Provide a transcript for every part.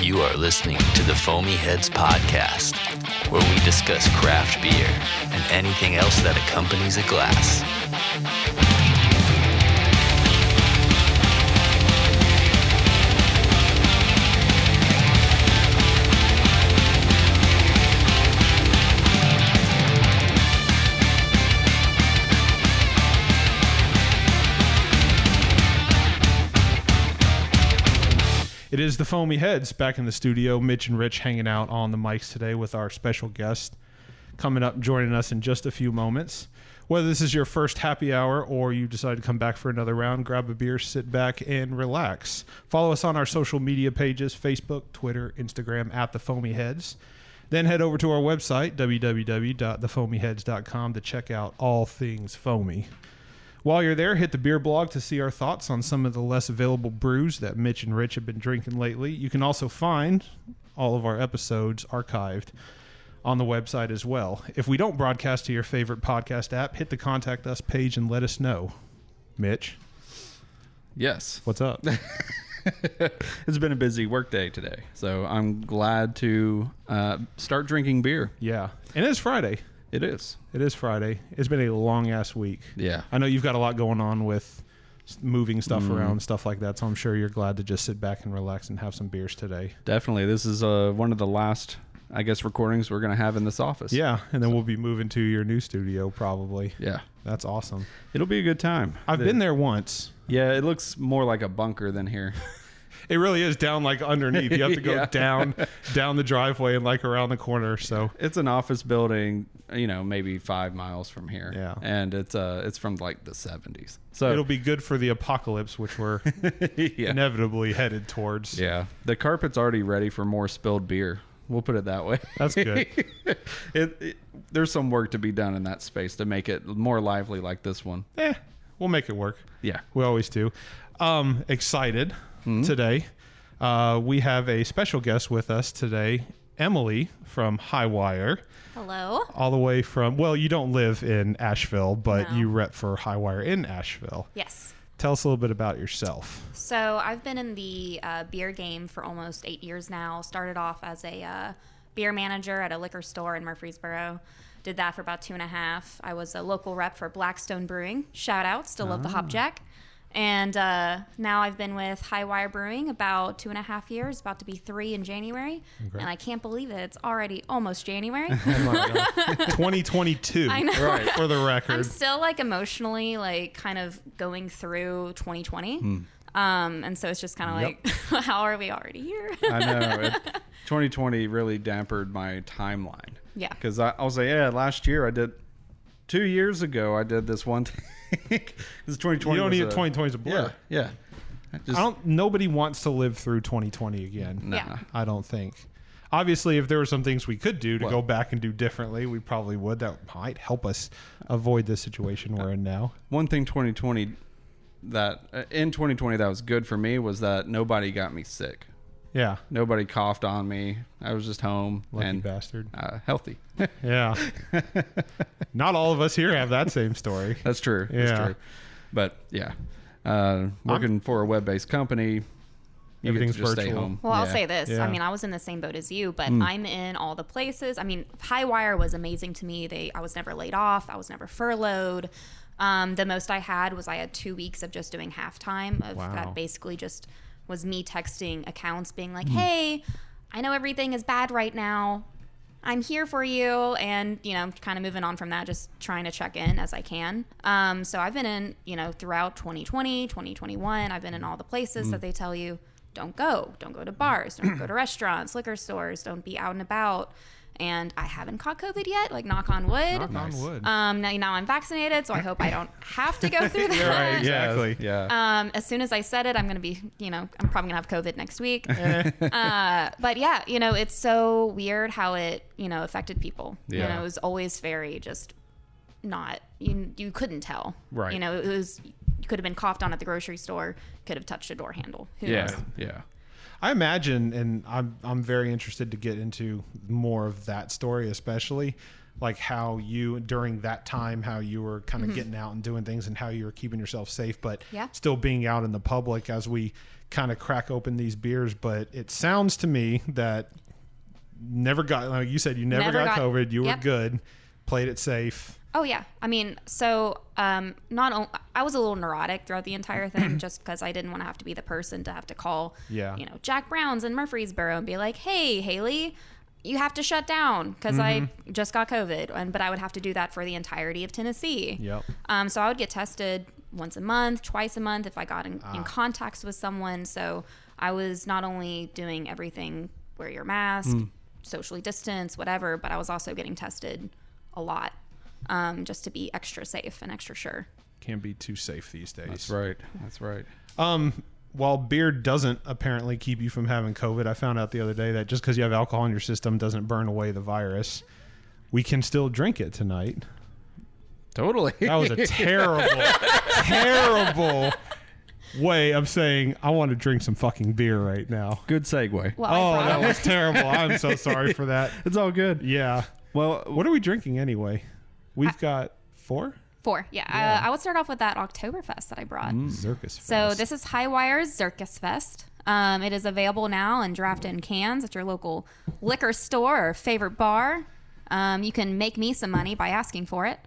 You are listening to the Foamy Heads Podcast, where we discuss craft beer and anything else that accompanies a glass. It is the Foamy Heads back in the studio. Mitch and Rich hanging out on the mics today with our special guest coming up joining us in just a few moments. Whether this is your first happy hour or you decide to come back for another round, grab a beer, sit back, and relax. Follow us on our social media pages Facebook, Twitter, Instagram at the Foamy Heads. Then head over to our website, www.thefoamyheads.com, to check out all things foamy. While you're there, hit the beer blog to see our thoughts on some of the less available brews that Mitch and Rich have been drinking lately. You can also find all of our episodes archived on the website as well. If we don't broadcast to your favorite podcast app, hit the contact us page and let us know. Mitch, Yes. what's up? it's been a busy work day today, so I'm glad to uh, start drinking beer. yeah. And it's Friday. It is. It is Friday. It's been a long ass week. Yeah. I know you've got a lot going on with moving stuff Mm. around, stuff like that. So I'm sure you're glad to just sit back and relax and have some beers today. Definitely. This is uh, one of the last, I guess, recordings we're going to have in this office. Yeah, and then we'll be moving to your new studio probably. Yeah. That's awesome. It'll be a good time. I've The- been there once. Yeah, it looks more like a bunker than here. It really is down like underneath. You have to go Yeah. down down the driveway and like around the corner. So It's an office building, you know, maybe five miles from here. Yeah. And it's uh, it's from like the 70s. So it'll be good for the apocalypse, which we're yeah. inevitably headed towards. Yeah. The carpet's already ready for more spilled beer. We'll put it that way. That's good. it, it, there's some work to be done in that space to make it more lively like this one. Eh, we'll make it work. Yeah. We always do. Um, excited Hmm? today. Uh, we have a special guest with us today, Emily from Hi-Wire, Hello. all the way from. Well, you don't live in Asheville, but No. you rep for Hi-Wire in Asheville. Yes. Tell us a little bit about yourself. So I've been in the uh, beer game for almost eight years now. Started off as a uh, beer manager at a liquor store in Murfreesboro. Did that for about two and a half. I was a local rep for Blackstone Brewing. Shout out, still love the Hopjack. And uh, now I've been with Hi-Wire Brewing about two and a half years, about to be three in January. And I can't believe it. It's already almost January. 2022. I know. Right. For the record. I'm still like emotionally like kind of going through 2020. Um, and so it's just kind of Yep. like, how are we already here? I know. It, 2020 really dampered my timeline. Yeah. Because I'll say, yeah, last year I did, two years ago I did this one thing. Because 2020 You don't need a, 2020 is a blur. Yeah. Yeah. I just, I don't. Nobody wants to live through 2020 again. nah. Yeah. I don't think. Obviously, if there were some things we could do to Well- go back and do differently, we probably would. That might help us avoid the situation we're in now. One thing 2020 that, uh, in 2020 that was good for me was that nobody got me sick. Yeah, Nobody coughed on me. I was just home lucky and bastard. uh, healthy. Yeah. Not all of us here have that same story. That's true. Yeah. That's true. But yeah, uh, working for a web-based company, you get to Everything's just stay virtual. home. Well, I'll say this. Yeah. I mean, I was in the same boat as you, but I'm in all the places. I mean, Hi-Wire was amazing to me. They, I was never laid off. I was never furloughed. Um, the most I had was I had two weeks of just doing halftime. Of Wow. that basically just was me texting accounts, being like, "Hey, I know everything is bad right now. I'm here for you. And, you know, kind of moving on from that, just trying to check in as I can. Um, so I've been in, you know, throughout 2020, 2021, I've been in all the places that they tell you don't go. Don't go to bars, don't go to restaurants, liquor stores, don't be out and about. And I haven't caught COVID yet, like knock on wood. Knock on wood. Um, now, now I'm vaccinated, so I hope I don't have to go through that. right, exactly. Yeah. Um, as soon as I said it, I'm going to be, you know, I'm probably going to have COVID next week. uh, but yeah, you know, it's so weird how it, you know, affected people. You Yeah. know, it was always very just not, you, you couldn't tell. Right. You know, it was, you could have been coughed on at the grocery store, could have touched a door handle. Who yeah. knows? Yeah. I imagine, and I'm I'm very interested to get into more of that story, especially like how you during that time, how you were kind of getting out and doing things, and how you were keeping yourself safe, but Mm-hmm. Yeah. still being out in the public as we kind of crack open these beers, but it sounds to me that never got like you said you never, Never got, got- COVID. You Yep. were good, played it safe. Oh yeah, I mean, so um, not o- I was a little neurotic throughout the entire thing, just because I didn't want to have to be the person to have to call, Yeah. you know, Jack Brown's in Murfreesboro and be like, "Hey, Haley, you have to shut down because I just got COVID," and but I would have to do that for the entirety of Tennessee. Yep. Um, so I would get tested once a month, twice a month if I got in, Ah. in contacts with someone. So I was not only doing everything wear your mask, Hmm. socially distance, whatever, but I was also getting tested a lot um, just to be extra safe and extra sure. Can't be too safe these days. That's right. That's right. Um, while beer doesn't apparently keep you from having COVID, I found out the other day that just because you have alcohol in your system doesn't burn away the virus. We can still drink it tonight. Totally. That was a terrible, terrible way of saying I want to drink some fucking beer right now. Good segue. Well, Oh, that was terrible. I'm so sorry for that. It's all good. Yeah. Well, What are we drinking anyway? We've got four four. Yeah, Yeah. Uh, I would start off with that Oktoberfest that I brought. Zirkus. So this is Hi-Wire's Zirkus Fest. Um, it is available now in draft in cans at your local liquor store or favorite bar. Um, you can make me some money by asking for it.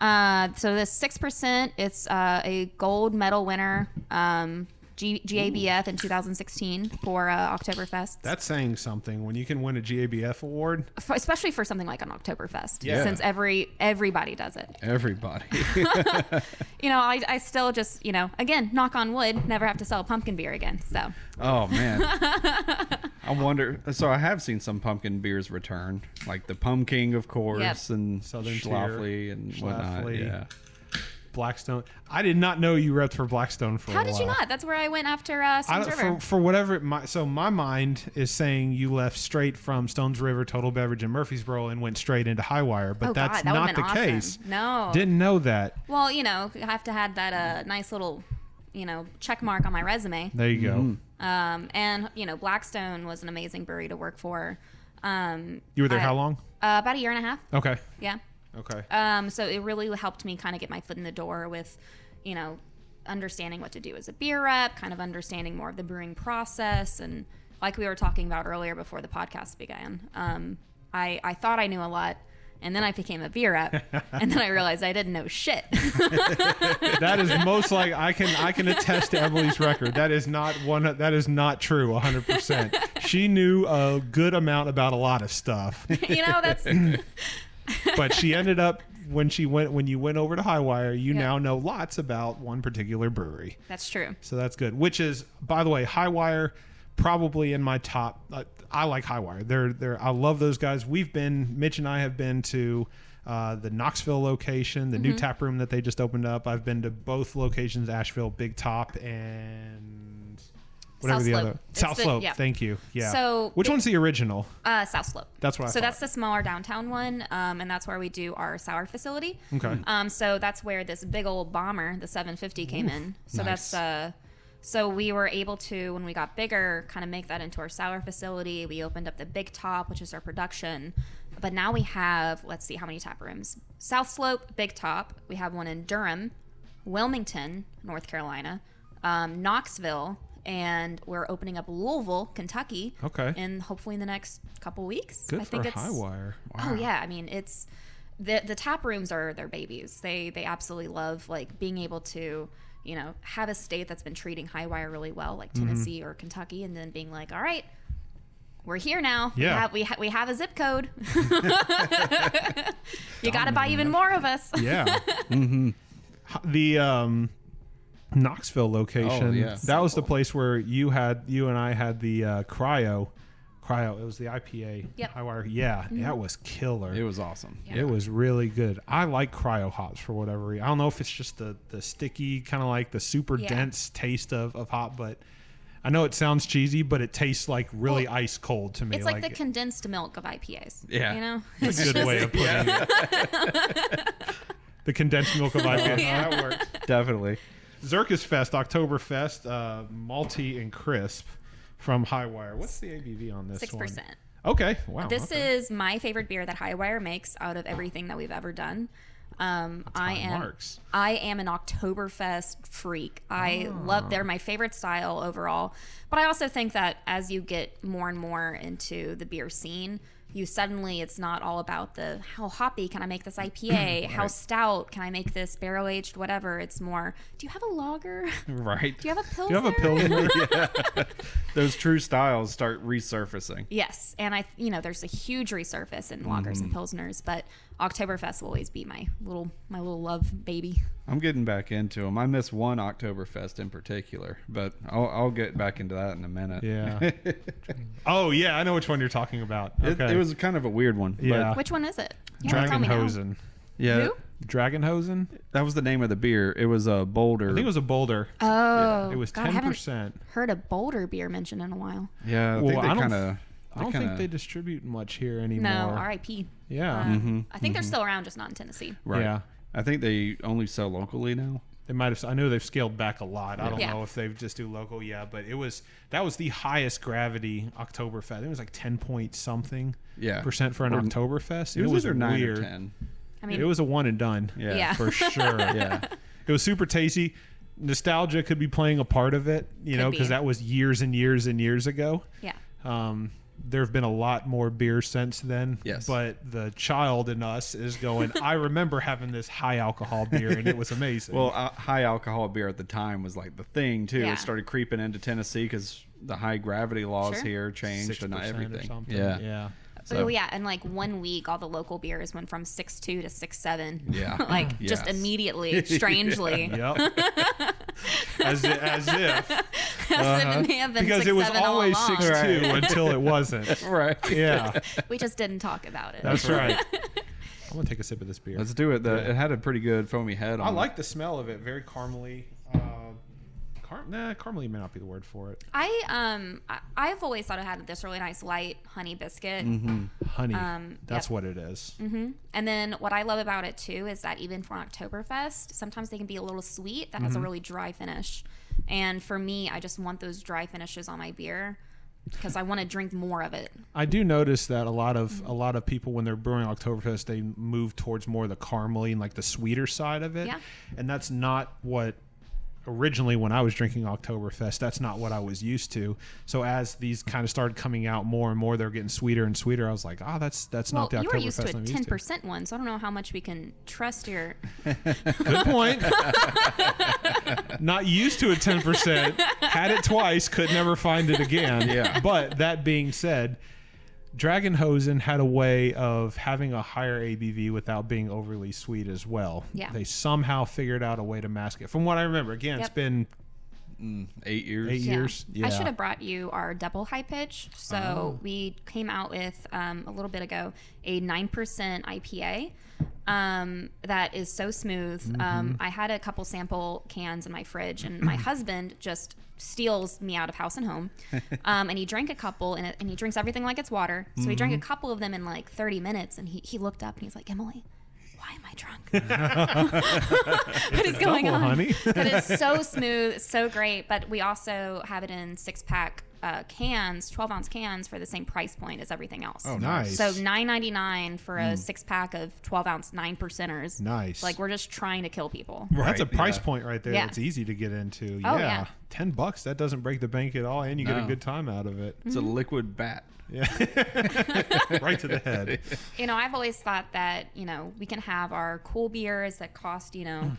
Uh, so this six percent, it's uh, a gold medal winner, um, G- GABF in 2016 for uh, Oktoberfest. That's saying something when you can win a GABF award. For- especially for something like an Oktoberfest, Yeah. since every everybody does it. everybody. You know, I, I still just you know again knock on wood, never have to sell pumpkin beer again. So oh man. I wonder. So I have seen some pumpkin beers return, like the Pumpkin, of course, Yep. and Southern Tier, Schlafly and whatnot. Yeah. Blackstone. I did not know you repped for Blackstone for how a did while. you not? That's where I went after uh, I Stones don't, River. for, for whatever it might, so my mind is saying you left straight from Stones River Total Beverage in Murfreesboro and went straight into Hi-Wire, but Oh, that's God, that not the awesome. case. No. Didn't know that. Well, you know, I have to have that uh, nice little, you know, check mark on my resume. There you go. Mm-hmm. Um, and you know, Blackstone was an amazing brewery to work for. Um, You were there I- how long? Uh, about a year and a half. Okay. Yeah. Okay. Um, so it really helped me kind of get my foot in the door with, you know, understanding what to do as a beer rep, kind of understanding more of the brewing process, and like we were talking about earlier before the podcast began. Um, I I thought I knew a lot. And then I became a beer rep, and then I realized I didn't know shit. that is most like I can I can attest to Emily's record. That is not one that is not true 100%. She knew a good amount about a lot of stuff, you know, that's but she ended up when she went when you went over to Hi-Wire, you Yeah. now know lots about one particular brewery. that's true. So that's good. Which is, by the way, Hi-Wire probably in my top. Uh, I like Hi-Wire. They're they're. I love those guys. We've been Mitch and I have been to. Uh, the Knoxville location, the Mm-hmm. new tap room that they just opened up. I've been to both locations, Asheville, Big Top, and whatever South the Slope. other It's South the- Slope. yeah. Thank you. Yeah. So which Big- one's the original? Uh, South Slope. That's what I So that's the smaller downtown one, um, and that's where we do our sour facility. Okay. Um, so that's where this big old bomber, the 750, came in. So that's uh, so we were able to, when we got bigger, kind of make that into our sour facility. We opened up the Big Top, which is our production. But now we have, let's see how many tap rooms. South Slope, Big Top. We have one in Durham, Wilmington, North Carolina, um, Knoxville, and we're opening up Louisville, Kentucky. Okay. And hopefully in the next couple weeks. Good I for think it's, Hi-Wire. Oh yeah, I mean it's the the tap rooms are their babies. They they absolutely love like being able to you know have a state that's been treating Hi-Wire really well, like Mm-hmm. Tennessee or Kentucky, and then being like, all right. We're here now. Yeah. We have, we, ha- we have a zip code. you got to buy even more of us. Yeah. mm-hmm. The um, Knoxville location. Oh, yeah. That was the place where you had you and I had the uh, cryo. Cryo. It was the IPA. Yep. Mm-hmm. Yeah, that was killer. It was awesome. It was really good. I like cryo hops for whatever reason. I don't know if it's just the the sticky kind of like the super Yeah. dense taste of, of hop, but I know it sounds cheesy, but it tastes like really Well, ice cold to me. It's like, the condensed milk of IPAs. Yeah. You know? That's a good way of putting it. the condensed milk of IPAs. Yeah. Oh, that works. Definitely. Zirkus Fest, Oktoberfest, uh, malty and crisp from Hi-Wire. What's the ABV on this Six one? percent. Okay. Wow. This okay. is my favorite beer that Hi-Wire makes out of everything that we've ever done. Um, I am marks. I am an Oktoberfest freak. I love they're my favorite style overall. But I also think that as you get more and more into the beer scene, you suddenly it's not all about the how hoppy can I make this IPA, how stout can I make this barrel aged whatever. It's more, do you have a lager? Right. Do you have a Do pilsner? you have a pilsner? Those true styles start resurfacing. Yes, and I, you know, there's a huge resurface in lagers Mm-hmm. and pilsners, but Oktoberfest will always be my little, my little love baby. I'm getting back into them. I miss one Oktoberfest in particular, but I'll, I'll get back into that in a minute. Yeah. oh yeah, I know which one you're talking about. Okay. it was kind of a weird one. but Yeah. Which one is it? You wanna tell me now? Dragonhosen. yeah. Who? Dragonhosen. That was the name of the beer. It was a Boulder. I think it was a Boulder. Oh, it was ten percent. heard a Boulder beer mentioned in a while. yeah, I Well, think they I don't kind of. I don't think they distribute much here anymore. No, R.I.P. Yeah. Uh, Mm-hmm. I think they're still around, just not in Tennessee. Right. Yeah. I think they only sell locally now. They might have. I know they've scaled back a lot. I don't Yeah. know if they just do local. Yeah, but it was that was the highest gravity Oktoberfest. It was like ten point something Yeah. percent for an Or- Oktoberfest. It was, either nine weird. or ten. I mean, It was a one and done. Yeah. Yeah. for sure. Yeah. It was super tasty. Nostalgia could be playing a part of it, you Could know, be. because that was years and years and years ago. yeah. Um, there have been a lot more beers since then. Yes. But the child in us is going, I remember having this high alcohol beer and it was amazing. Well, uh, high alcohol beer at the time was like the thing too. Yeah. It started creeping into Tennessee because the high gravity laws Sure. here changed 6% and or everything. something. Yeah. Yeah. So- Oh yeah, and like one week, all the local beers went from six two to six seven. Yeah. like just immediately, strangely, Yep. as, i- as if. as if it may have been Because six, it was seven always along. 6 2 until it wasn't. Right. Yeah. We just didn't talk about it. That's right. I'm going to take a sip of this beer. Let's do it. The, Yeah. It had a pretty good foamy head on I it. like the smell of it. Very caramely. Uh, car- nah, caramely may not be the word for it. I um I, I've always thought it had this really nice light honey biscuit. Mm-hmm. Honey. Um, That's yep. what it is. hmm And then what I love about it too is that even for an Oktoberfest, sometimes they can be a little sweet. That has a really dry finish. And for me, I just want those dry finishes on my beer because I want to drink more of it. I do notice that a lot of a lot of people when they're brewing Oktoberfest, they move towards more the caramely and like the sweeter side of it. Yeah. And that's not what originally when I was drinking Oktoberfest, that's not what I was used to. So as these kind of started coming out more and more, they're getting sweeter and sweeter. I was like, oh, that's that's Well, not the you were used to a ten percent one, so I don't know how much we can trust your. Good point. Not used to a 10%. Had it twice, could never find it again. Yeah. But that being said, Dragonhosen had a way of having a higher ABV without being overly sweet as well. Yeah. They somehow figured out a way to mask it. From what I remember, again, it's been Eight years. eight Yeah. years. I should have brought you our double Hi-Pitch. So Oh. we came out with um, a little bit ago a nine percent IPA um, that is so smooth. Mm-hmm. Um, I had a couple sample cans in my fridge, and my husband just steals me out of house and home. Um, and he drank a couple, and, it, and he drinks everything like it's water. So he drank a Mm-hmm. couple of them in like thirty minutes, and he he looked up and he's like, Emily. Why am I drunk? what is going Double, on? honey. but it's so smooth, so great. But we also have it in six pack uh, cans, twelve ounce cans for the same price point as everything else. Oh, nice. So nine ninety nine for a hmm. six pack of twelve ounce nine percenters. Nice. Like we're just trying to kill people. Well that's a price yeah. point right there. Yeah. That's easy to get into. Oh, yeah. yeah. Ten bucks. That doesn't break the bank at all, and you get a good time out of it. It's a mm-hmm. liquid bat. Yeah. right to the head. You know, I've always thought that you know we can have our cool beers that cost you know. Hmm.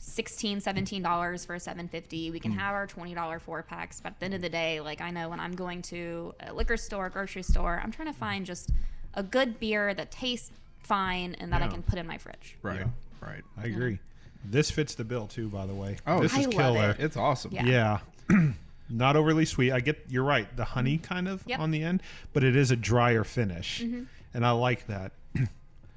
16 17 dollars for a 750 we can have our 20 dollar four packs but at the end of the day like i know when i'm going to a liquor store grocery store i'm trying to find just a good beer that tastes fine and that i can put in my fridge Right. Yeah. Right. I agree. This fits the bill too, by the way. Oh, this I is love killer. it. It's awesome. Yeah. Yeah. Not overly sweet. I get you're right. The honey kind of Mm-hmm. Yep. Mm-hmm. on the end, but it is a drier finish, and I like that.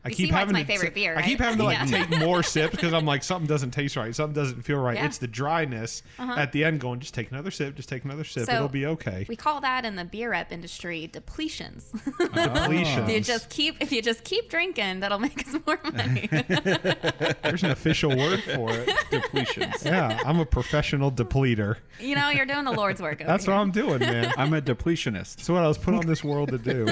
I You see why it's my to favorite beer, I keep having to like Yeah. take more sips because I'm like something doesn't taste right, something doesn't feel right. Yeah. Uh-huh. It's the dryness at the end going. Just take another sip. Just take another sip. So, It'll be okay. We call that in the beer rep industry depletions. Depletions. if you just keep if you just keep drinking, that'll make us more money. There's an official word for it. Depletions. Yeah, I'm a professional depleter. you know, you're doing the Lord's work. Over That's here. what I'm doing, man. I'm a depletionist. That's what I was put on this world to do.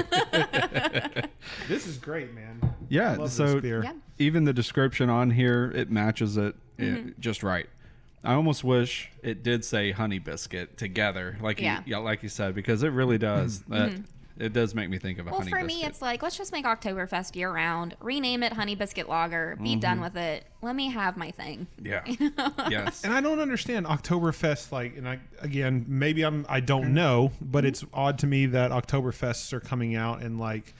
This is great, man. Yeah. love so this beer. Yeah. even the description on here, it matches it, it Mm-hmm. just right. I almost wish it did say honey biscuit together, like Yeah. Mm-hmm. you, yeah, like you said, because it really does. That it does make me think of a Well, honey for biscuit. me, it's like let's just make Oktoberfest year round. Rename it Honey Biscuit Lager. Be Mm-hmm. done with it. Let me have my thing. yeah, yes, And I don't understand Oktoberfest. Like, and I again, maybe I'm I don't know, but it's odd to me that Oktoberfests are coming out and like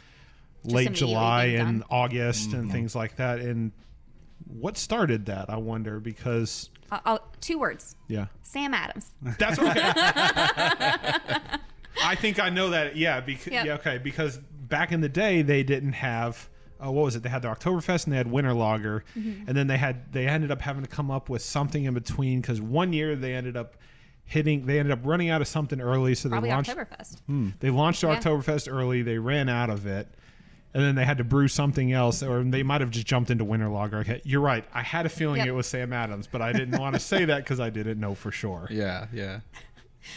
late July being and done. August and things like that. And what started that? I wonder because Uh, oh, two words. yeah, Sam Adams. that's okay. I think I know that. Yeah, because Yep. yeah, okay, because back in the day they didn't have. Uh, what was it? They had the Oktoberfest and they had Winter Lager, Mm-hmm. and then they had they ended up having to come up with something in between because one year they ended up hitting they ended up running out of something early, so they Probably launched Oktoberfest. they launched Yeah. Oktoberfest early. They ran out of it, and then they had to brew something else, or they might have just jumped into Winter Lager. Okay, you're right. I had a feeling Yep. it was Sam Adams, but I didn't want to say that because I didn't know for sure. yeah, yeah.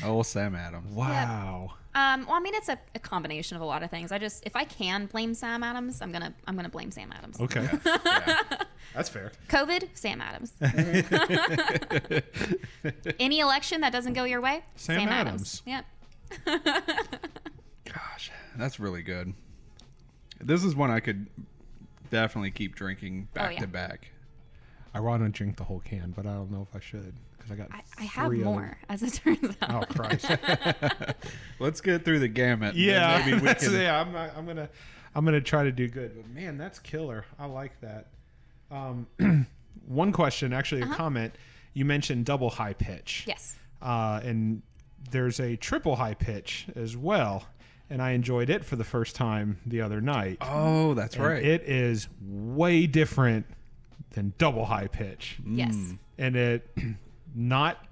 Oh, Sam Adams. Wow. Um, well, I mean, it's a, a combination of a lot of things. I just, if I can blame Sam Adams, I'm gonna, I'm gonna blame Sam Adams. Okay. That's fair. COVID, Sam Adams. Any election that doesn't go your way, Sam Adams. Yep. Gosh, that's really good. This is one I could definitely keep drinking back Oh, yeah. to back. I want to drink the whole can, but I don't know if I should because I got. I, I have three of more, as it turns out. Oh Christ! Let's get through the gamut. yeah, maybe we can. yeah. I'm not, I'm gonna I'm gonna try to do good, but man, that's killer. I like that. Um, one question, actually, a comment. You mentioned double Hi-Pitch. Yes. uh, and there's a triple Hi-Pitch as well. And I enjoyed it for the first time the other night. Oh, that's And right. It is way different than double Hi-Pitch, Yes. Mm. and it not.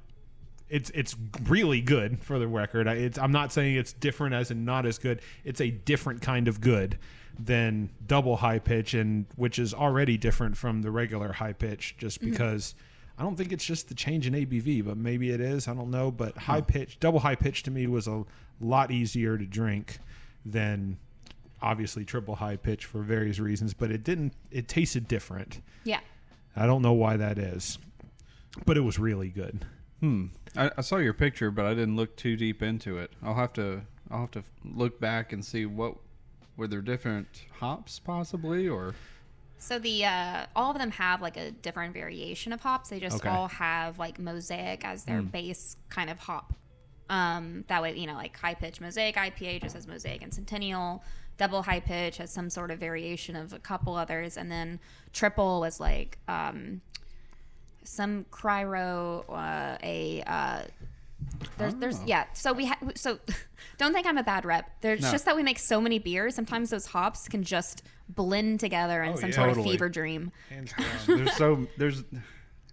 It's it's really good for the record. I- It's, I'm not saying it's different as in not as good. It's a different kind of good than double Hi-Pitch, and which is already different from the regular Hi-Pitch, just mm-hmm. because. I don't think it's just the change in ABV, but maybe it is. I don't know. But high hmm. pitch, double Hi-Pitch to me was a lot easier to drink than obviously triple Hi-Pitch for various reasons. But it didn't. It tasted different. Yeah. I don't know why that is, but it was really good. Hmm. I, I saw your picture, but I didn't look too deep into it. I'll have to. I'll have to look back and see what were there different hops possibly, or So the uh, all of them have like a different variation of hops. They just Okay. all have like mosaic as their base kind of hop. Um, that way, you know, like Hi-Pitch mosaic IPA just has mosaic and centennial. Double Hi-Pitch has some sort of variation of a couple others, and then triple was like um, some cryo, uh, a uh, there's, there's, Oh. yeah. So we ha- so don't think I'm a bad rep. There's No. just that we make so many beers. Sometimes those hops can just blend together in Oh, some yeah. sort Totally. of fever dream. Hands down. there's so there's.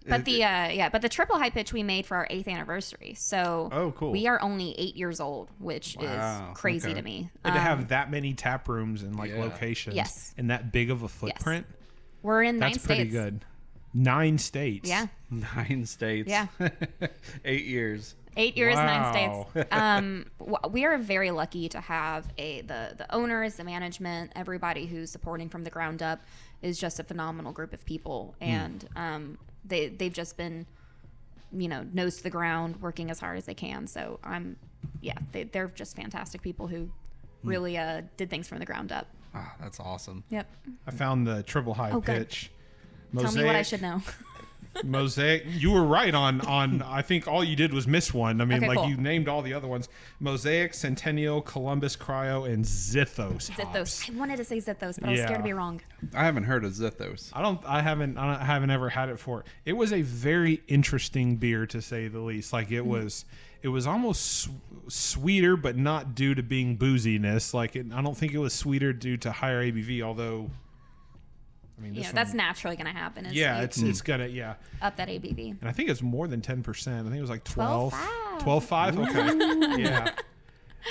But the uh, yeah, but the triple Hi-Pitch we made for our eighth anniversary. So Oh, cool. We are only eight years old, which Wow, is crazy okay. to me. and to Um, have that many tap rooms and like Yeah. locations, Yes. and that big of a footprint, Yes. we're in nine that's pretty states. good. Nine states. Yeah, Nine states. Yeah. Eight years. eight years, nine states. Um, we are very lucky to have a the the owners, the management, everybody who's supporting from the ground up is just a phenomenal group of people, Hmm. and um, they they've just been you know nose to the ground working as hard as they can so i'm yeah they, they're just fantastic people who Hmm. really uh, did things from the ground up Ah, that's awesome. yep I found the triple high Oh, good. pitch. tell me what i should know Mosaic. You were right on on. I think all you did was miss one. I mean, Okay, like cool. you named all the other ones: Mosaic, Centennial, Columbus Cryo, and Zythos. zythos hops. i wanted to say zythos but i was scared to be wrong I haven't heard of Zythos. I don't. I haven't. I don't- I haven't ever had it for. It was a very interesting beer to say the least. Like it hmm. was. It was almost s- sweeter, but not due to being booziness. Like it, I don't think it was sweeter due to higher ABV. Although, I mean, this yeah that's naturally going to happen is Yeah, it's it's gonna yeah. up that abv And I think it's more than 10%. I think it was like 12. 12.5. 12.5? Okay. yeah.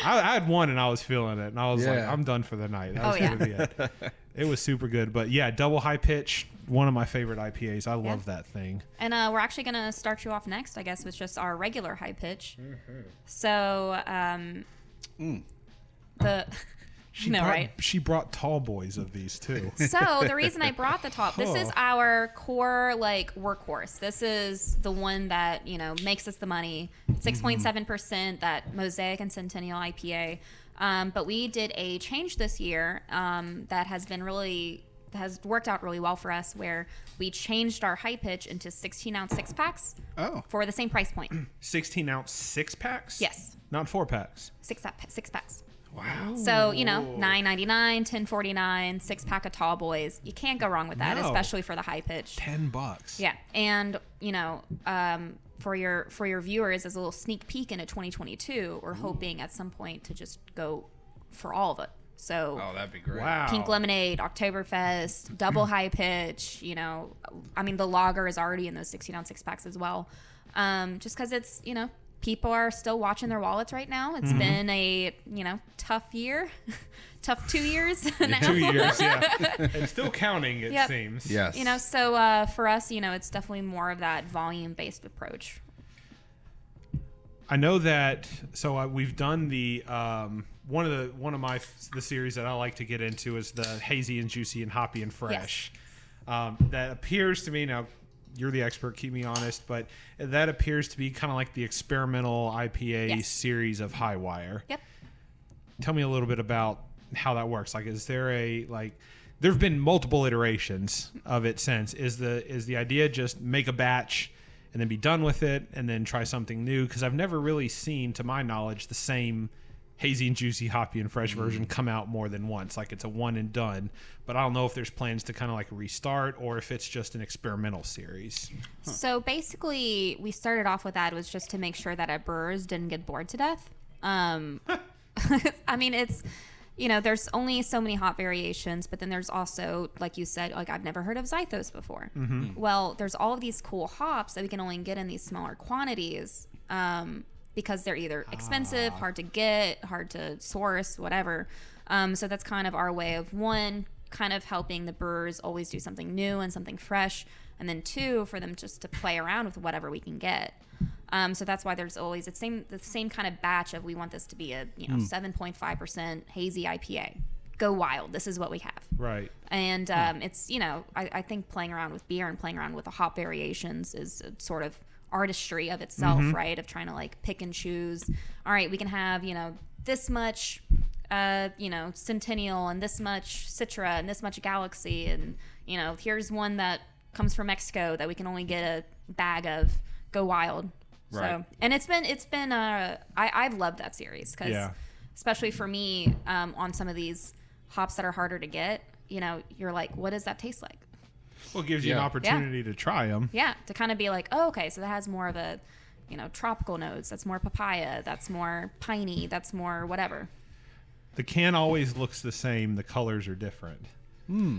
I, I had one and I was feeling it. And I was like, I'm done for the night. That Oh, yeah. going to be it. It was super good. But yeah, double Hi-Pitch, one of my favorite IPAs. I love that thing. And uh, we're actually going to start you off next, I guess, with just our regular Hi-Pitch. Mm-hmm. So, um, Mm. the She know, brought, right? She brought tall boys of these too. So the reason I brought the top, this is our core like workhorse. This is the one that you know makes us the money. Six point seven percent that Mosaic and Centennial IPA. Um, but we did a change this year um, that has been really has worked out really well for us. Where we changed our Hi-Pitch into sixteen ounce six packs Oh, for the same price point. 16 ounce six packs. Yes. Not four packs. Six six packs. Wow. So you know, nine ninety nine, ten forty nine, six pack of tall boys. You can't go wrong with that, No. especially for the Hi-Pitch. Ten bucks. Yeah, and you know, um, for your for your viewers as a little sneak peek into 2022, we're hoping at some point to just go for all of it. So Oh, that'd be great. Wow. pink lemonade, Oktoberfest, double Hi-Pitch. You know, I mean the lager is already in those 16 ounce six packs as well. Um, just because it's you know people are still watching their wallets right now. It's Mm-hmm. been a you know tough year, tough two years now. Two years, yeah. and still counting, it Yep. seems. Yes. You know, so uh, for us, you know, it's definitely more of that volume based approach. I know that. So uh, we've done the um, one of the one of my the series that I like to get into is the hazy and juicy and hoppy and fresh. Um, that appears to me now. You're the expert. Keep me honest, but that appears to be kind of like the experimental IPA Yes. series of Hi-Wire. Yep. Tell me a little bit about how that works. Like, is there a like? There have been multiple iterations of it since. Is the is the idea just make a batch and then be done with it and then try something new? Because I've never really seen, to my knowledge, the same hazy and juicy, hoppy and fresh version come out more than once. Like it's a one and done. But I don't know if there's plans to kind of like restart or if it's just an experimental series. So basically, we started off with that was just to make sure that our brewers didn't get bored to death. Um, I mean, it's you know, there's only so many hop variations, but then there's also, like you said, like I've never heard of Zythos before. Well, there's all of these cool hops that we can only get in these smaller quantities um, because they're either expensive, hard to get, hard to source, whatever. Um, so that's kind of our way of one, kind of helping the brewers always do something new and something fresh, and then two, for them just to play around with whatever we can get. Um, so that's why there's always the same the same kind of batch of we want this to be a you know five percent hazy IPA. Go wild. This is what we have. Right. And um, it's you know I, I think playing around with beer and playing around with the hop variations is sort of artistry of itself, right? Of trying to like pick and choose. All right, we can have you know this much, uh, you know Centennial and this much Citra and this much Galaxy and you know here's one that comes from Mexico that we can only get a bag of. Go wild. Right. So and it's been it's been uh I I've loved that series because Yeah. especially for me um, on some of these hops that are harder to get you know you're like what does that taste like Well, it gives you an Yeah. opportunity to try them. yeah to kind of be like oh okay so that has more of a you know tropical notes that's more papaya that's more piney that's more whatever the can always looks the same. The colors are different.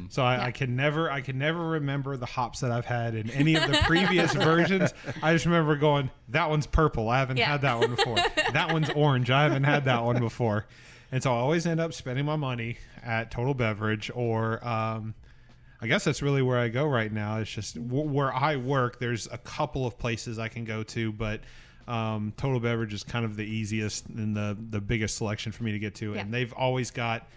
So I, Yeah. I can never, I can never remember the hops that I've had in any of the previous versions. I just remember going, "That one's purple. I haven't Yeah. had that one before. that one's orange. I haven't had that one before." And so I always end up spending my money at Total Beverage, or um, I guess that's really where I go right now. It's just w- where I work. There's a couple of places I can go to, but um, Total Beverage is kind of the easiest and the the biggest selection for me to get to, Yeah. and they've always got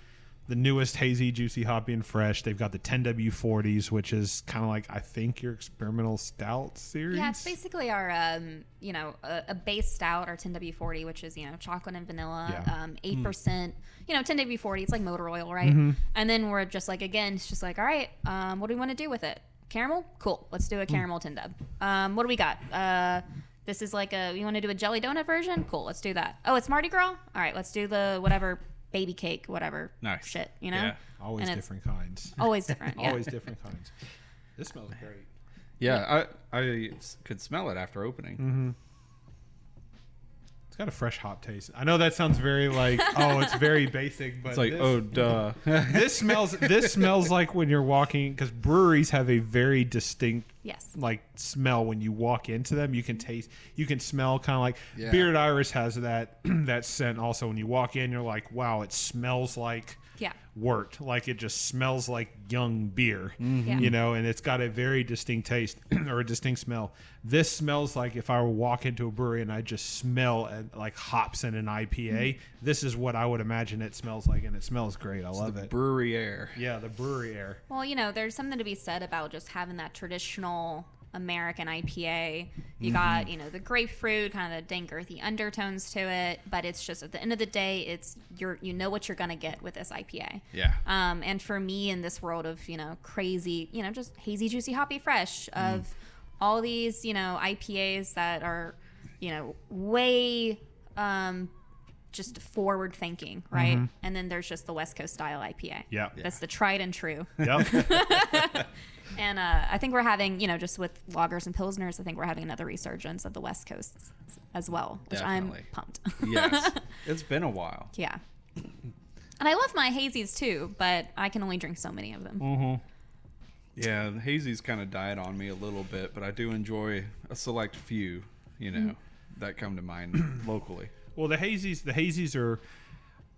the newest hazy, juicy, hoppy, and fresh. They've got the 10W40s, which is kind of like I think your experimental stout series. yeah it's basically our um, you know a, a base stout our 10w40 which is you know chocolate and vanilla Yeah. um, 8% you know 10w40 it's like motor oil right? And then we're just like again it's just like all right um, what do we want to do with it? Caramel? Cool let's do a caramel 10 dub. Um, what do we got? Uh, this is like a you want to do a jelly donut version? Cool let's do that. Oh it's mardi gras? All right let's do the whatever baby cake whatever Nice. shit you know Yeah. always and different kinds. always different yeah. Always different kinds. This smells great. Yeah, I I could smell it after opening. Mm-hmm. It's got a fresh hop taste. I know that sounds very like oh, it's very basic, but It's like, this, oh duh. this smells. This smells like when you're walking because breweries have a very distinct yes like smell when you walk into them. You can taste, you can smell kind of like Yeah. Bearded Iris has that that scent. Also, when you walk in, you're like, wow, it smells like yeah wort. Like it just smells like young beer, Yeah. you know, and it's got a very distinct taste or a distinct smell. This smells like if I were walk into a brewery and I just smell uh, like hops in an IPA. This is what I would imagine it smells like, and it smells great. I love the it. brewery air. yeah, the brewery air. Well, you know, there's something to be said about just having that traditional American IPA. You got, you know, the grapefruit, kind of the dank earthy undertones to it, but it's just at the end of the day, it's you're you know what you're gonna get with this IPA. Yeah. Um, and for me in this world of you know crazy, you know, just hazy, juicy, hoppy, fresh of all these you know IPAs that are, you know, way um, just forward thinking, right? And then there's just the West Coast style IPA. Yeah. That's the tried and true. Yep. And uh, I think we're having, you know, just with lagers and pilsners, I think we're having another resurgence of the West Coast as well, which Definitely. I'm pumped. yes. It's been a while. yeah. And I love my hazies too, but I can only drink so many of them. Yeah, the hazy's kind of died on me a little bit, but I do enjoy a select few, you know, that come to mind locally. Well, the hazies, the hazies are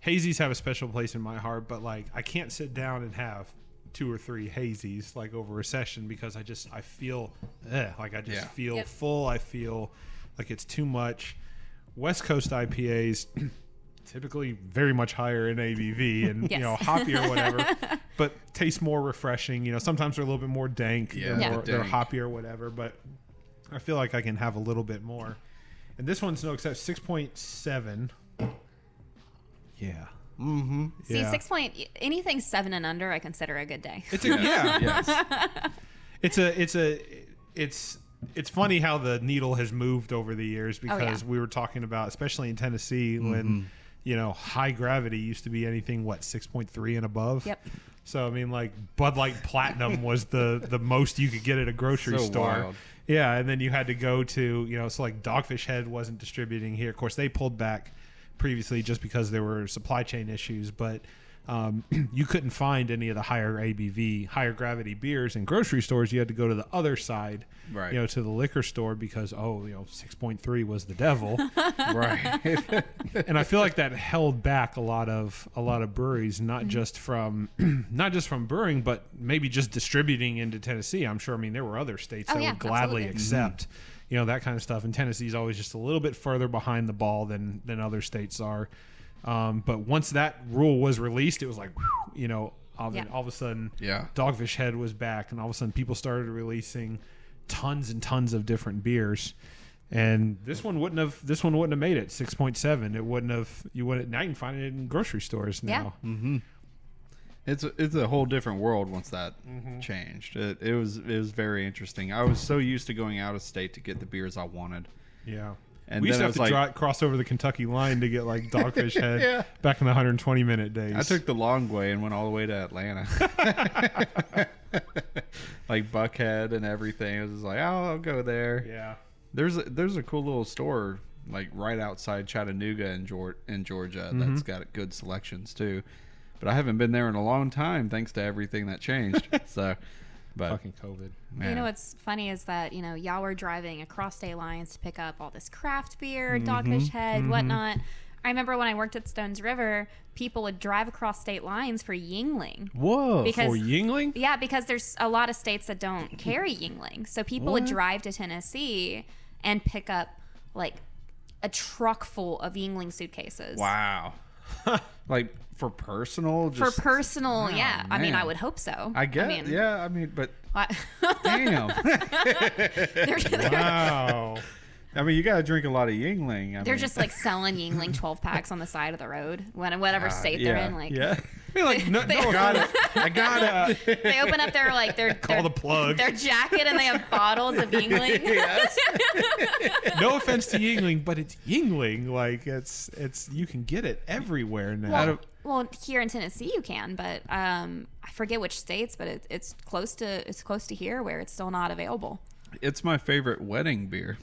hazies have a special place in my heart, but like I can't sit down and have two or three hazies like over a session because I just I feel eh, like I just Yeah. feel Yep. full. I feel like it's too much. West Coast IPAs typically very much higher in ABV and you know hoppy or whatever, but taste more refreshing. You know, sometimes they're a little bit more dank. Yeah, they're, Yeah. more, they're hoppy or whatever, but I feel like I can have a little bit more. And this one's no except six point seven. Yeah. Mm-hmm. See, Yeah. six point anything seven and under, I consider a good day. It's a yeah. Yes. It's a it's a it's it's funny how the needle has moved over the years Oh, yeah. because we were talking about especially in Tennessee when you know high gravity used to be anything what 6.3 and above. Yep. So I mean like Bud Light Platinum was the the most you could get at a grocery So store. wild. Yeah, and then you had to go to, you know, so like Dogfish Head wasn't distributing here. Of course, they pulled back previously just because there were supply chain issues, but um, you couldn't find any of the higher ABV, higher gravity beers in grocery stores. You had to go to the other side, Right. you know, to the liquor store because, oh, you know, 6.3 was the devil. right. and I feel like that held back a lot of a lot of breweries, not Mm-hmm. just from not just from brewing, but maybe just distributing into Tennessee. I'm sure. I mean, there were other states Oh, that yeah, would gladly absolutely. accept, you know, that kind of stuff. And Tennessee's always just a little bit further behind the ball than than other states are. Um, but once that rule was released, it was like, whew, you know, all, of- Yeah. all of a sudden, Yeah. Dogfish Head was back, and all of a sudden, people started releasing tons and tons of different beers. And this one wouldn't have. This one wouldn't have made it six point seven. It wouldn't have. You wouldn't. Now you can find it in grocery stores now. Yeah. now. It's a, it's a whole different world once that Mm-hmm. changed. It, it was it was very interesting. I was so used to going out of state to get the beers I wanted. Yeah. And we used to have to was dri- cross over the Kentucky line to get like Dogfish Head Yeah. back in the 120 minute days. I took the long way and went all the way to Atlanta. like Buckhead and everything. It was just like, oh, I'll go there. Yeah. There's a, there's a cool little store like right outside Chattanooga in, Geor- in Georgia Mm-hmm. that's got good selections too. But I haven't been there in a long time thanks to everything that changed. so, but Fucking COVID. man, You know what's funny is that you know y'all were driving across state lines to pick up all this craft beer, Mm-hmm. Dogfish Head, whatnot. I remember when I worked at Stones River, people would drive across state lines for Yuengling. whoa, Because- For Yuengling? Yeah, because there's a lot of states that don't carry Yuengling, so people would drive to Tennessee and pick up like a truck full of Yuengling suitcases. wow, like for personal, For just personal, yeah. I mean. I would hope so. I get, mean, yeah. I mean, but I- damn. they're, they're, Wow. I mean, you got to drink a lot of Yuengling. I they're mean, just like selling Yuengling 12 packs on the side of the road, when whatever state they're yeah, in. Like, yeah. You're like, no, no got it. I got it. they open up their like their Call their, the plug. their jacket and they have bottles of Yuengling. yes. no offense to Yuengling, but it's Yuengling. Like it's it's you can get it everywhere now. Well, well, here in Tennessee you can, but um, I forget which states, but it, it's close to it's close to here where it's still not available. It's my favorite wedding beer.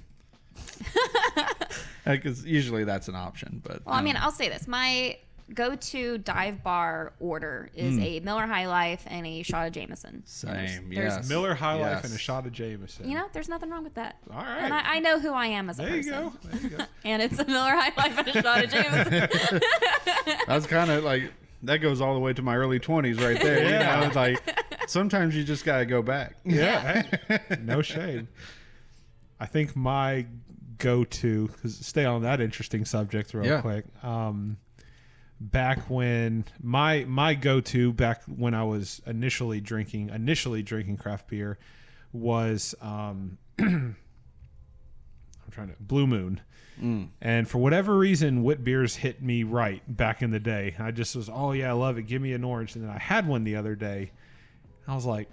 Because usually that's an option, but Well, I mean, um, I'll say this: my go-to dive bar order is Hmm. a Miller High Life and a shot of Jameson. same. there's- yes. Miller High Life and a shot of Jameson. You know, there's nothing wrong with that. All right. And I, I know who I am as a there you person. go. There you go. And it's a Miller High Life and a shot of Jameson. That's kind of like that goes all the way to my early twenties, right there. Yeah. You know, it's like sometimes you just gotta go back. Yeah, hey, no shade. I think my go-to, because stay on that interesting subject real Yeah. quick. Um, back when my my go-to back when I was initially drinking initially drinking craft beer was um, I'm trying to Blue Moon. And for whatever reason, wit beers hit me right back in the day. I just was, oh yeah, I love it. Give me an orange. And then I had one the other day. I was like,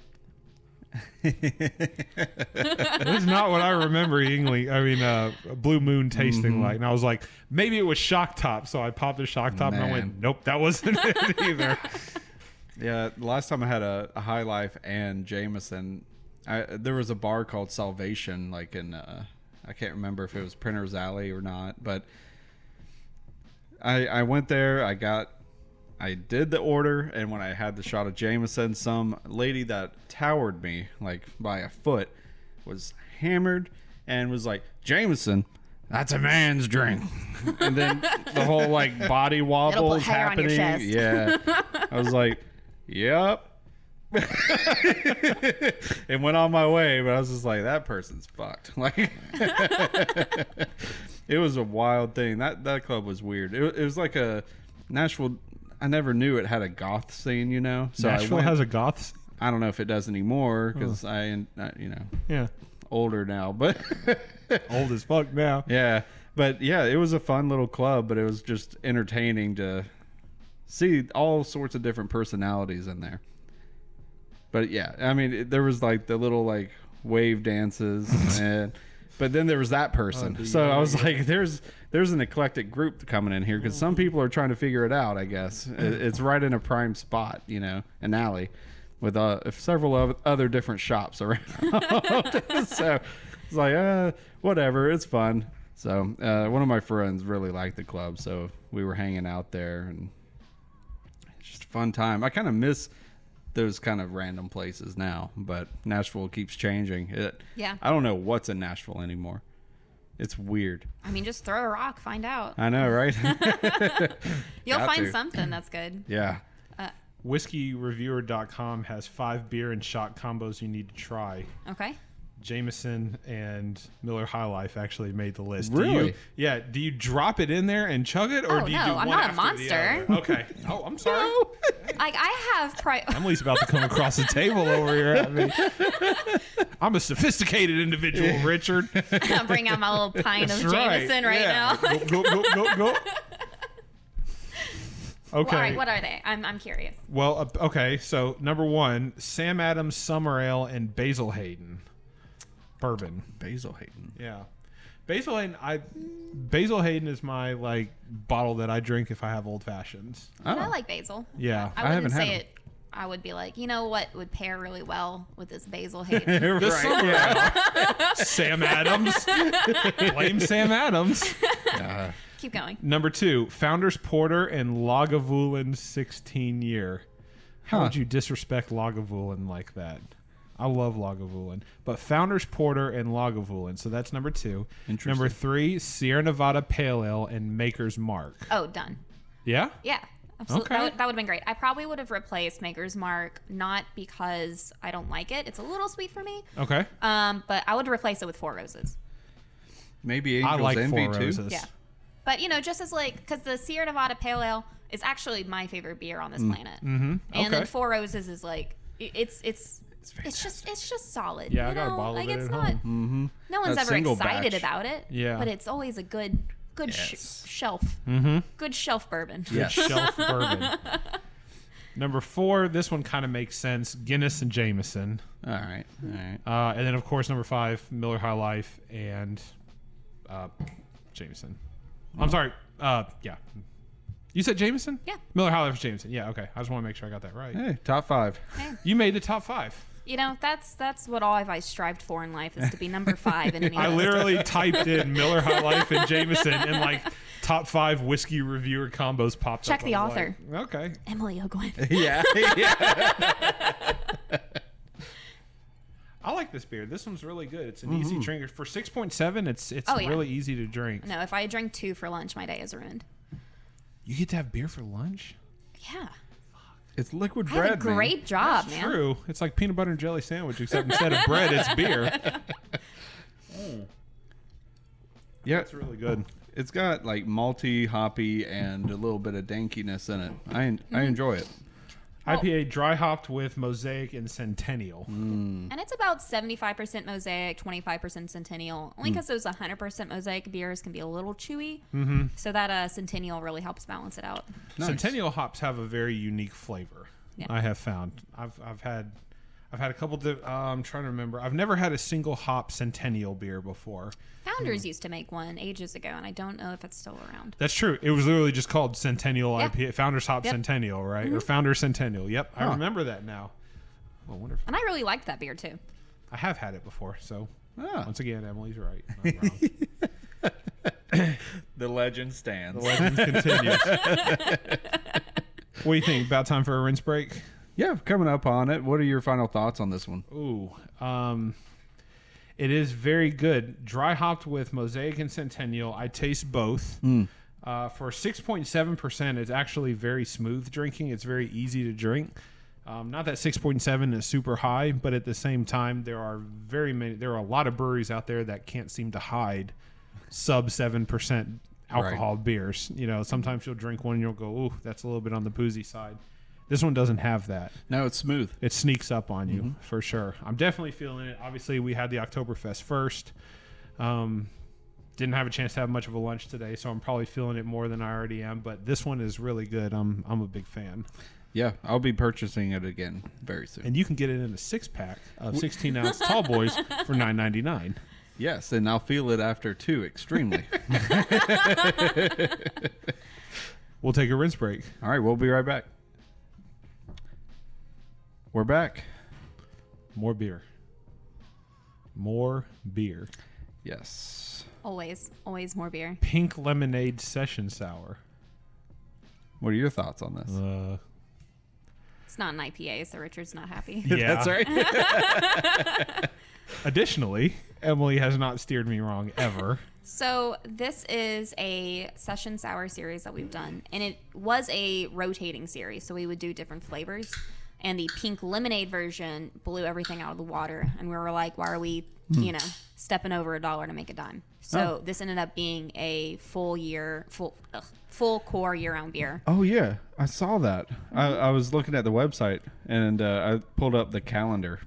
That's not what I remember Yuengling. I mean, uh, Blue Moon tasting Mm-hmm. like. And I was like, maybe it was Shock Top. So I popped a Shock Top and I went, nope, that wasn't it either. Yeah, the last time I had a, a High Life and Jameson, I, there was a bar called Salvation, like in uh, I can't remember if it was Printer's Alley or not, but I I went there, I got I did the order, and when I had the shot of Jameson, some lady that towered me like by a foot was hammered and was like, Jameson, that's a man's drink. and then the whole like body wobble is happening. Yeah. I was like, yep. and went on my way, but I was just like, that person's fucked. Like, it was a wild thing. That that club was weird. It, it was like a Nashville. I never knew it had a goth scene, you know. So I Nashville went- has a goth. I don't know if it does anymore because I, uh, you know, Yeah. older now. But Old as fuck now. yeah, but yeah, it was a fun little club. But it was just entertaining to see all sorts of different personalities in there. But yeah, I mean, it, there was like the little like wave dances, and but then there was that person. so I was like, there's there's an eclectic group coming in here because some people are trying to figure it out. I guess it's right in a prime spot, you know, an alley with uh, several of other different shops around. so it's like, uh, whatever, it's fun. So uh, one of my friends really liked the club, so we were hanging out there and it's just a fun time. I kind of miss those kind of random places now, but Nashville keeps changing. It, Yeah. I don't know what's in Nashville anymore. It's weird. I mean, just throw a rock, find out. I know, right? You'll got find to. something that's good. yeah. Uh, WhiskeyReviewer.com has five beer and shot combos you need to try. Okay. Jameson and Miller High Life actually made the list. Really? Do you, yeah. Do you drop it in there and chug it, or Oh, do you no, do I'm one not a after the monster. other? Okay. Oh, I'm sorry. No. Like I have pri- Emily's about to come across the table over here at me. I'm a sophisticated individual, Richard. I'm bringing out my little pint of That's Jameson right Yeah. now. Go, go, go, go, go. Okay. All right, what are they? I'm, I'm curious. Well, uh, okay. So number one, Sam Adams Summer Ale and Basil Hayden bourbon. Basil Hayden. Yeah, Basil Hayden. I Basil Hayden is my like bottle that I drink if I have old fashions. Oh. I like basil. Yeah, I I wouldn't haven't had say 'em. it. I would be like, you know what would pair really well with this basil Hayden. Right. Summer Ale. Sam Adams. Blame Sam Adams. Uh, Keep going. Number two, Founders Porter and Lagavulin 16 year. How Huh. would you disrespect Lagavulin like that? I love Lagavulin, but Founders Porter and Lagavulin. So that's number two. Interesting. Number three, Sierra Nevada Pale Ale and Maker's Mark. Oh, done. Yeah. Yeah. Absolutely. Okay. That, would, that would have been great. I probably would have replaced Maker's Mark, not because I don't like it. It's a little sweet for me. Okay. Um, but I would replace it with Four Roses. maybe I like Envy Four too. Roses. Yeah. But, you know, just as like, because the Sierra Nevada Pale Ale is actually my favorite beer on this planet. Mm-hmm. And Okay. then Four Roses is like, it's, it's, It's it's just it's just solid. Yeah, you I got a know? bottle of like it it's at not. home. No one's That ever excited batch. about it. Yeah. but it's always a good good sh- shelf. Mm-hmm. Good shelf bourbon. Yes. Shelf bourbon. Number four, this one kind of makes sense. Guinness and Jameson. All right. All right. Uh, and then, of course, number five, Miller High Life and uh, Jameson. I'm sorry. Uh, yeah. You said Jameson? Yeah. Miller High Life is Jameson. Yeah, okay. I just want to make sure I got that right. Hey, top five. Hey. You made the top five. You know that's that's what all I've I strived for in life is to be number five in any. I list. literally typed in Miller High Life and Jameson and like top five whiskey reviewer combos popped up. Check up. the I was author. like, okay. Emily O'Gwynn. yeah. yeah. I like this beer. This one's really good. It's an easy mm-hmm. drinker. For 6.7, it's it's Oh, yeah. really easy to drink. no, if I drink two for lunch, my day is ruined. You get to have beer for lunch? Yeah. It's liquid I bread. had a great job, man. True. It's like peanut butter and jelly sandwich, except instead of bread, it's beer. Man. Yeah, It's really good. it's got like malty, hoppy, and a little bit of dankiness in it. I Mm-hmm. I enjoy it. IPA dry hopped with Mosaic and Centennial. And it's about 75% Mosaic, 25% Centennial. Only because those 100% Mosaic beers can be a little chewy. Mm-hmm. So that uh, Centennial really helps balance it out. Nice. Centennial hops have a very unique flavor. Yeah. I have found. I've I've had I've had a couple. Di- uh, I'm trying to remember. I've never had a single hop Centennial beer before. Founders used to make one ages ago, and I don't know if it's still around. That's true. It was literally just called Centennial Yeah. IPA, Founders Hop Yep. Centennial, right? Or Founder Centennial. Yep, I Huh. remember that now. Well, wonderful. And I really liked that beer too. I have had it before, so Ah, once again, Emily's right. I'm wrong. the legend stands. the legend continues. what do you think? About time for a rinse break? Yeah, coming up on it. What are your final thoughts on this one? Ooh, um, it is very good. Dry hopped with Mosaic and Centennial. I taste both. Uh, for six point seven percent, it's actually very smooth drinking. It's very easy to drink. Um, not that six point seven is super high, but at the same time, there are very many. There are a lot of breweries out there that can't seem to hide sub seven percent alcohol beers. You know, sometimes you'll drink one and you'll go, "Ooh, that's a little bit on the boozy side." This one doesn't have that No, it's smooth. it sneaks up on you for sure. I'm definitely feeling it. Obviously, we had the Oktoberfest first. Um, didn't have a chance to have much of a lunch today, so I'm probably feeling it more than I already am. But this one is really good. I'm I'm a big fan, Yeah, I'll be purchasing it again very soon. and you can get it in a six pack of 16 ounce tall boys for 9.99. yes, and I'll feel it after two extremely. We'll take a rinse break. All right, we'll be right back. We're back. More beer. More beer. Yes. Always, always more beer. Pink lemonade session sour. What are your thoughts on this? Uh, It's not an IPA, so Richard's not happy. yeah. That's right. Additionally, Emily has not steered me wrong ever. So this is a session sour series that we've done, and it was a rotating series. So we would do different flavors, and the pink lemonade version blew everything out of the water, and we were like, "Why are we, you know, stepping over a dollar to make a dime?" So this ended up being a full year, full, ugh, full core year-round beer. oh yeah, I saw that. I, I was looking at the website and uh, I pulled up the calendar,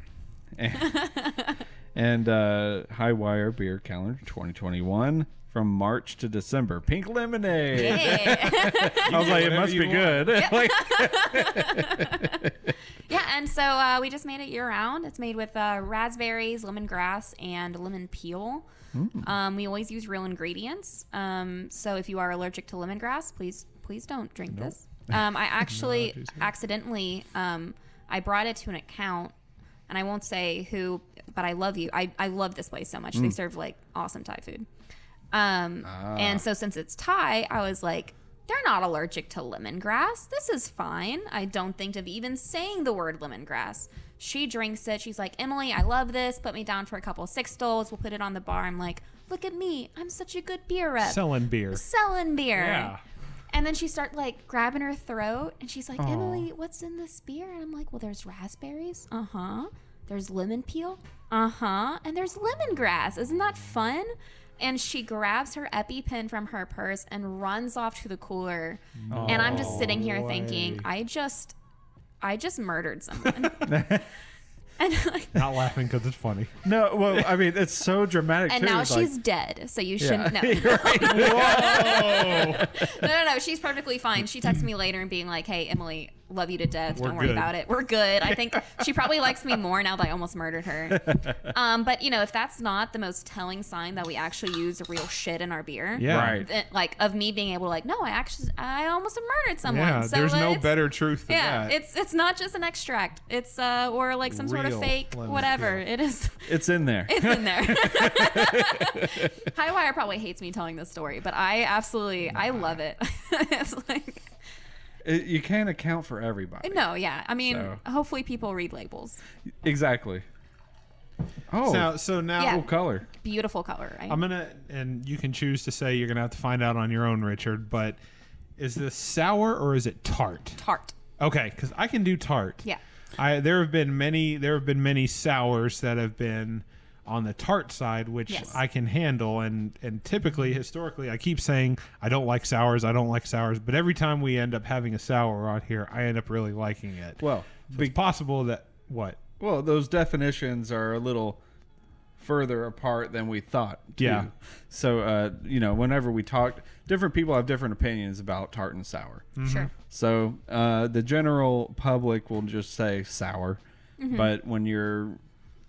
and, and uh, Hi-Wire Beer Calendar 2021 from March to December. Pink lemonade. Yeah. I was like, it must be want. good. like, Yeah, and so uh, we just made it year round. It's made with uh, raspberries, lemongrass, and lemon peel. Um, we always use real ingredients. Um, so if you are allergic to lemongrass, please please don't drink this. Um, I actually here. accidentally um, I brought it to an account, and I won't say who, but I love you. I, I love this place so much. They serve like awesome Thai food. Um, And so since it's Thai, I was like, they're not allergic to lemongrass. This is fine. I don't think of even saying the word lemongrass. She drinks it. She's like, Emily, I love this. Put me down for a couple of six stoles. We'll put it on the bar. I'm like, look at me. I'm such a good beer rep. Selling beer. Selling beer. Yeah. And then she start like grabbing her throat and she's like, Emily, what's in this beer? And I'm like, well, there's raspberries. Uh huh. There's lemon peel. Uh huh. And there's lemongrass. Isn't that fun? And she grabs her EpiPen from her purse and runs off to the cooler. and I'm just sitting here thinking. I just, I just murdered someone. and like, Not laughing because it's funny. no, well, I mean, it's so dramatic. and too. now It's she's like, dead. So you shouldn't know. You're right. Whoa! no, no, no. She's perfectly fine. She texted me later and being like, "Hey, Emily, love you to death. We're Don't worry good." about it. We're good." I think she probably likes me more now that I almost murdered her. Um, but you know, if that's not the most telling sign that we actually use real shit in our beer, Yeah. Right. then, like of me being able to like, no, I actually, I almost have murdered someone. Yeah, so there's no it's- better truth than Yeah, that. it's it's not just an extract. It's uh or like some sort of Real fake lemon whatever. peel. It is. It's in there. It's in there. Hi-Wire probably hates me telling this story, but I absolutely I love it. it's like It- you can't account for everybody. no, yeah. I mean, So- hopefully people read labels. Exactly. Oh, now, so now Yeah. cool color. Beautiful color, right? I'm gonna, and you can choose to say you're gonna have to find out on your own, Richard. But Is this sour or is it tart? Tart. Okay, because I can do tart. Yeah. I there have been many there have been many sours that have been on the tart side, which Yes. I can handle, and and typically historically, I keep saying I don't like sours, I don't like sours, but every time we end up having a sour on here, I end up really liking it. Well, So it's possible that what Well, those definitions are a little further apart than we thought. too. Yeah. So, uh, you know, whenever we talked, different people have different opinions about tart and sour. Sure. So, uh, the general public will just say sour, but when you're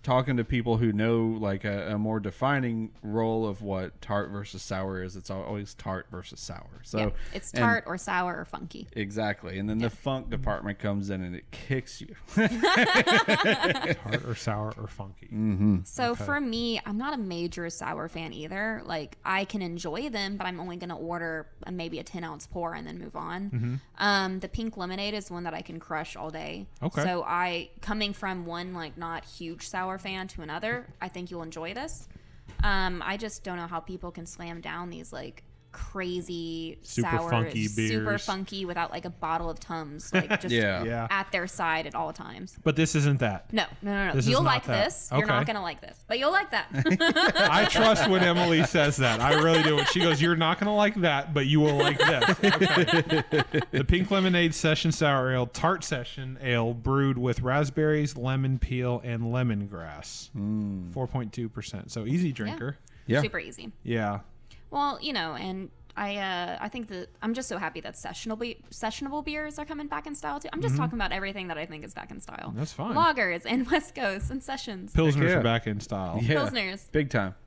talking to people who know like a, a more defining role of what tart versus sour is, it's always tart versus sour. So yeah. It's and- tart or sour or funky. Exactly, and then the funk department comes in and it kicks you. tart or sour or funky. So for me, I'm not a major sour fan either. Like I can enjoy them, but I'm only going to order a, maybe a 10 ounce pour and then move on. Mm-hmm. Um, the pink lemonade is one that I can crush all day. Okay. So I coming from one like not huge sour fan to another, I think you'll enjoy this. Um, I just don't know how people can slam down these like crazy Super sour, funky super beers. funky without like a bottle of Tums, like just Yeah. Yeah, at their side at all times. but this isn't that. No, no, no, no. This is You'll not like that. this. You're not gonna like this, but you'll like that. I trust when Emily says that. I really do. When she goes, "You're not going to like that, but you will like this." Okay. the Pink Lemonade Session Sour Ale, Tart Session Ale, brewed with raspberries, lemon peel, and lemongrass. Mm. Four point two percent. So easy drinker. Yeah. Super easy. Yeah. Well, you know, and I uh, I think that I'm just so happy that sessionable be- sessionable beers are coming back in style too. I'm just talking about everything that I think is back in style. Mm-hmm. That's fine. Lagers and West Coast and sessions. Pilsners yeah. are back in style. Yeah. Pilsners. Big time.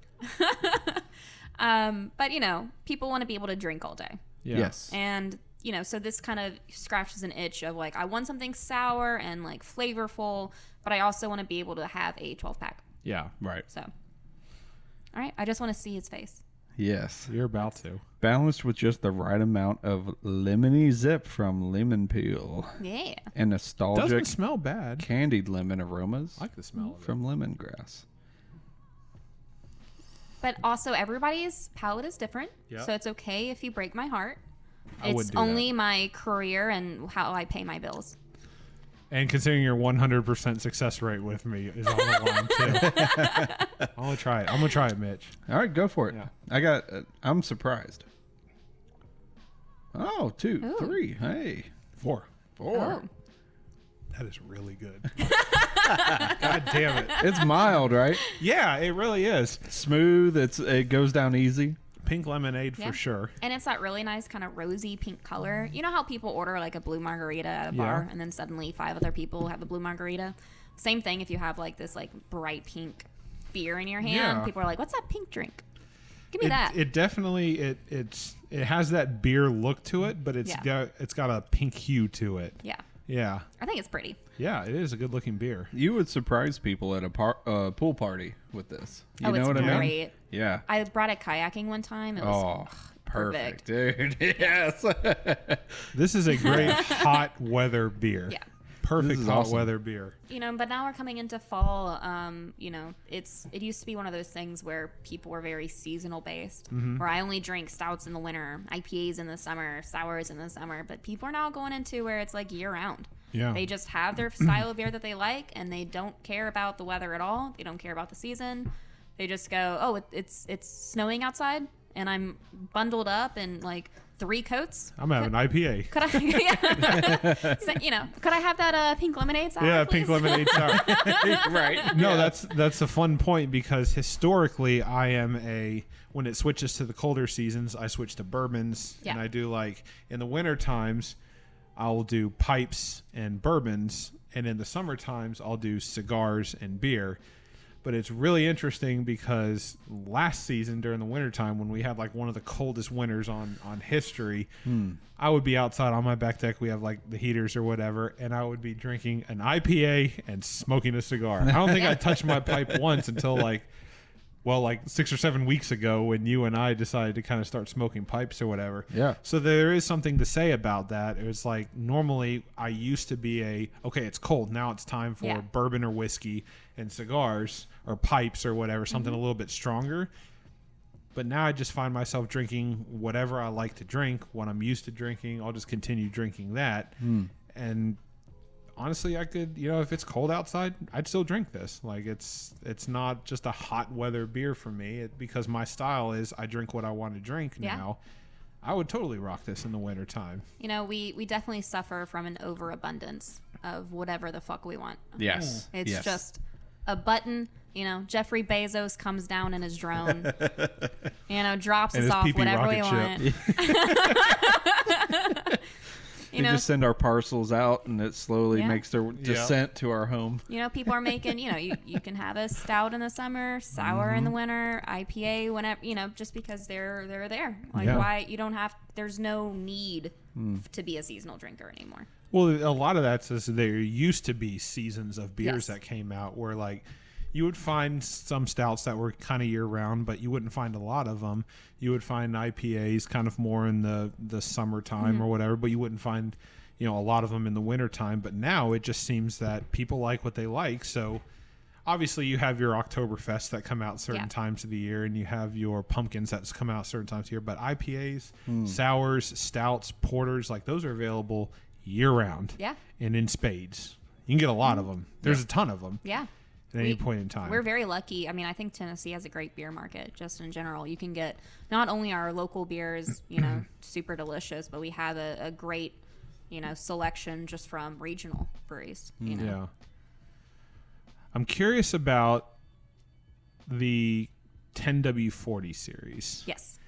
Um, but you know, people want to be able to drink all day, Yeah. Yes. and you know, so this kind of scratches an itch of like I want something sour and like flavorful, but I also want to be able to have a 12 pack. Yeah. Right. So, all right, I just want to see his face. Yes. You're about to. Balanced with just the right amount of lemony zip from lemon peel Yeah. and nostalgic Doesn't nostalgic smell bad. candied lemon aromas I like the smell of it. from lemongrass. But also, everybody's palate is different, Yeah. so it's okay if you break my heart. I It's would do only my career and how I pay my bills. And considering your 100% success rate with me is on the line too. I'm gonna try it. I'm gonna try it, Mitch. All right, go for it. Yeah. I got. Uh, I'm surprised. Oh, two, Ooh. three. Hey, Four. four. Oh. That is really good. God damn it. It's mild, right? Yeah, it really is. Smooth. It's it goes down easy. Pink lemonade Yeah. for sure. And it's that really nice kind of rosy pink color. You know how people order like a blue margarita at a Yeah. bar and then suddenly five other people have a blue margarita? Same thing if you have like this like bright pink beer in your hand. Yeah. People are like, "What's that pink drink?" Give me It, that. it definitely it it's it has that beer look to it, but it's got it's got a pink hue to it. yeah. Yeah. I think it's pretty. Yeah, it is a good looking beer. You would surprise people at a par- uh, pool party with this. You oh, know it's what I mean? great. Yeah. I brought it kayaking one time. It was Oh, perfect, dude. Yes. This is a great hot weather beer. Yeah. Perfect This hot awesome. weather beer. you know but now we're coming into fall um you know it's it used to be one of those things where people were very seasonal based Mm-hmm. where i only drink stouts in the winter ipas in the summer sours in the summer but people are now going into where it's like year round Yeah. they just have their style of beer that they like and they don't care about the weather at all they don't care about the season they just go oh it, it's it's snowing outside and i'm bundled up and like three coats I'm having IPA. could I, yeah. So, you know, could I have that uh, pink lemonade sour? Yeah, please? pink lemonade sour. right. No, that's that's a fun point because historically I am a when it switches to the colder seasons, I switch to bourbons and I do like in the winter times I'll do pipes and bourbons and in the summer times I'll do cigars and beer. But it's really interesting because last season during the wintertime when we had like one of the coldest winters on on history, hmm. I would be outside on my back deck. We have like the heaters or whatever, and I would be drinking an IPA and smoking a cigar. I don't think I touched my pipe once until like, well, like six or seven weeks ago when you and I decided to kind of start smoking pipes or whatever. Yeah. So there is something to say about that. It was like normally I used to be a okay, it's cold now. It's time for Yeah. bourbon or whiskey and cigars or pipes or whatever, something Mm-hmm. a little bit stronger. But now I just find myself drinking whatever I like to drink, what I'm used to drinking. I'll just continue drinking that. And honestly, I could, you know, if it's cold outside, I'd still drink this. Like it's it's not just a hot weather beer for me it, because my style is I drink what I want to drink Yeah. now. I would totally rock this in the wintertime. You know, we we definitely suffer from an overabundance of whatever the fuck we want. Yes. Mm. It's yes. just a button. You know, Jeffrey Bezos comes down in his drone. you know, drops And us off whatever we rocket want. we you know, just send our parcels out, and it slowly Yeah. makes their descent to our home. you know, people are making. You know, you, you can have a stout in the summer, sour Mm-hmm. in the winter, IPA whenever. You know, just because they're they're there. Like Yeah. why you don't have. There's no need Hmm. to be a seasonal drinker anymore. Well, a lot of that's is there used to be seasons of beers Yes. that came out where like you would find some stouts that were kind of year round, but you wouldn't find a lot of them. You would find IPAs kind of more in the the summertime Mm-hmm. or whatever, but you wouldn't find you know a lot of them in the wintertime. But now it just seems that people like what they like, so. Obviously, you have your Oktoberfest that come out certain Yeah. times of the year, and you have your pumpkins that come out certain times of the year. But IPAs, sours, stouts, porters, like those are available year round Yeah. and in spades. You can get a lot of them. There's a ton of them Yeah. At any point in time. We're very lucky. I mean, I think Tennessee has a great beer market just in general. You can get not only our local beers, you know, super delicious, but we have a, a great, you know, selection just from regional breweries. You mm, know, yeah. I'm curious about the 10W40 series. yes,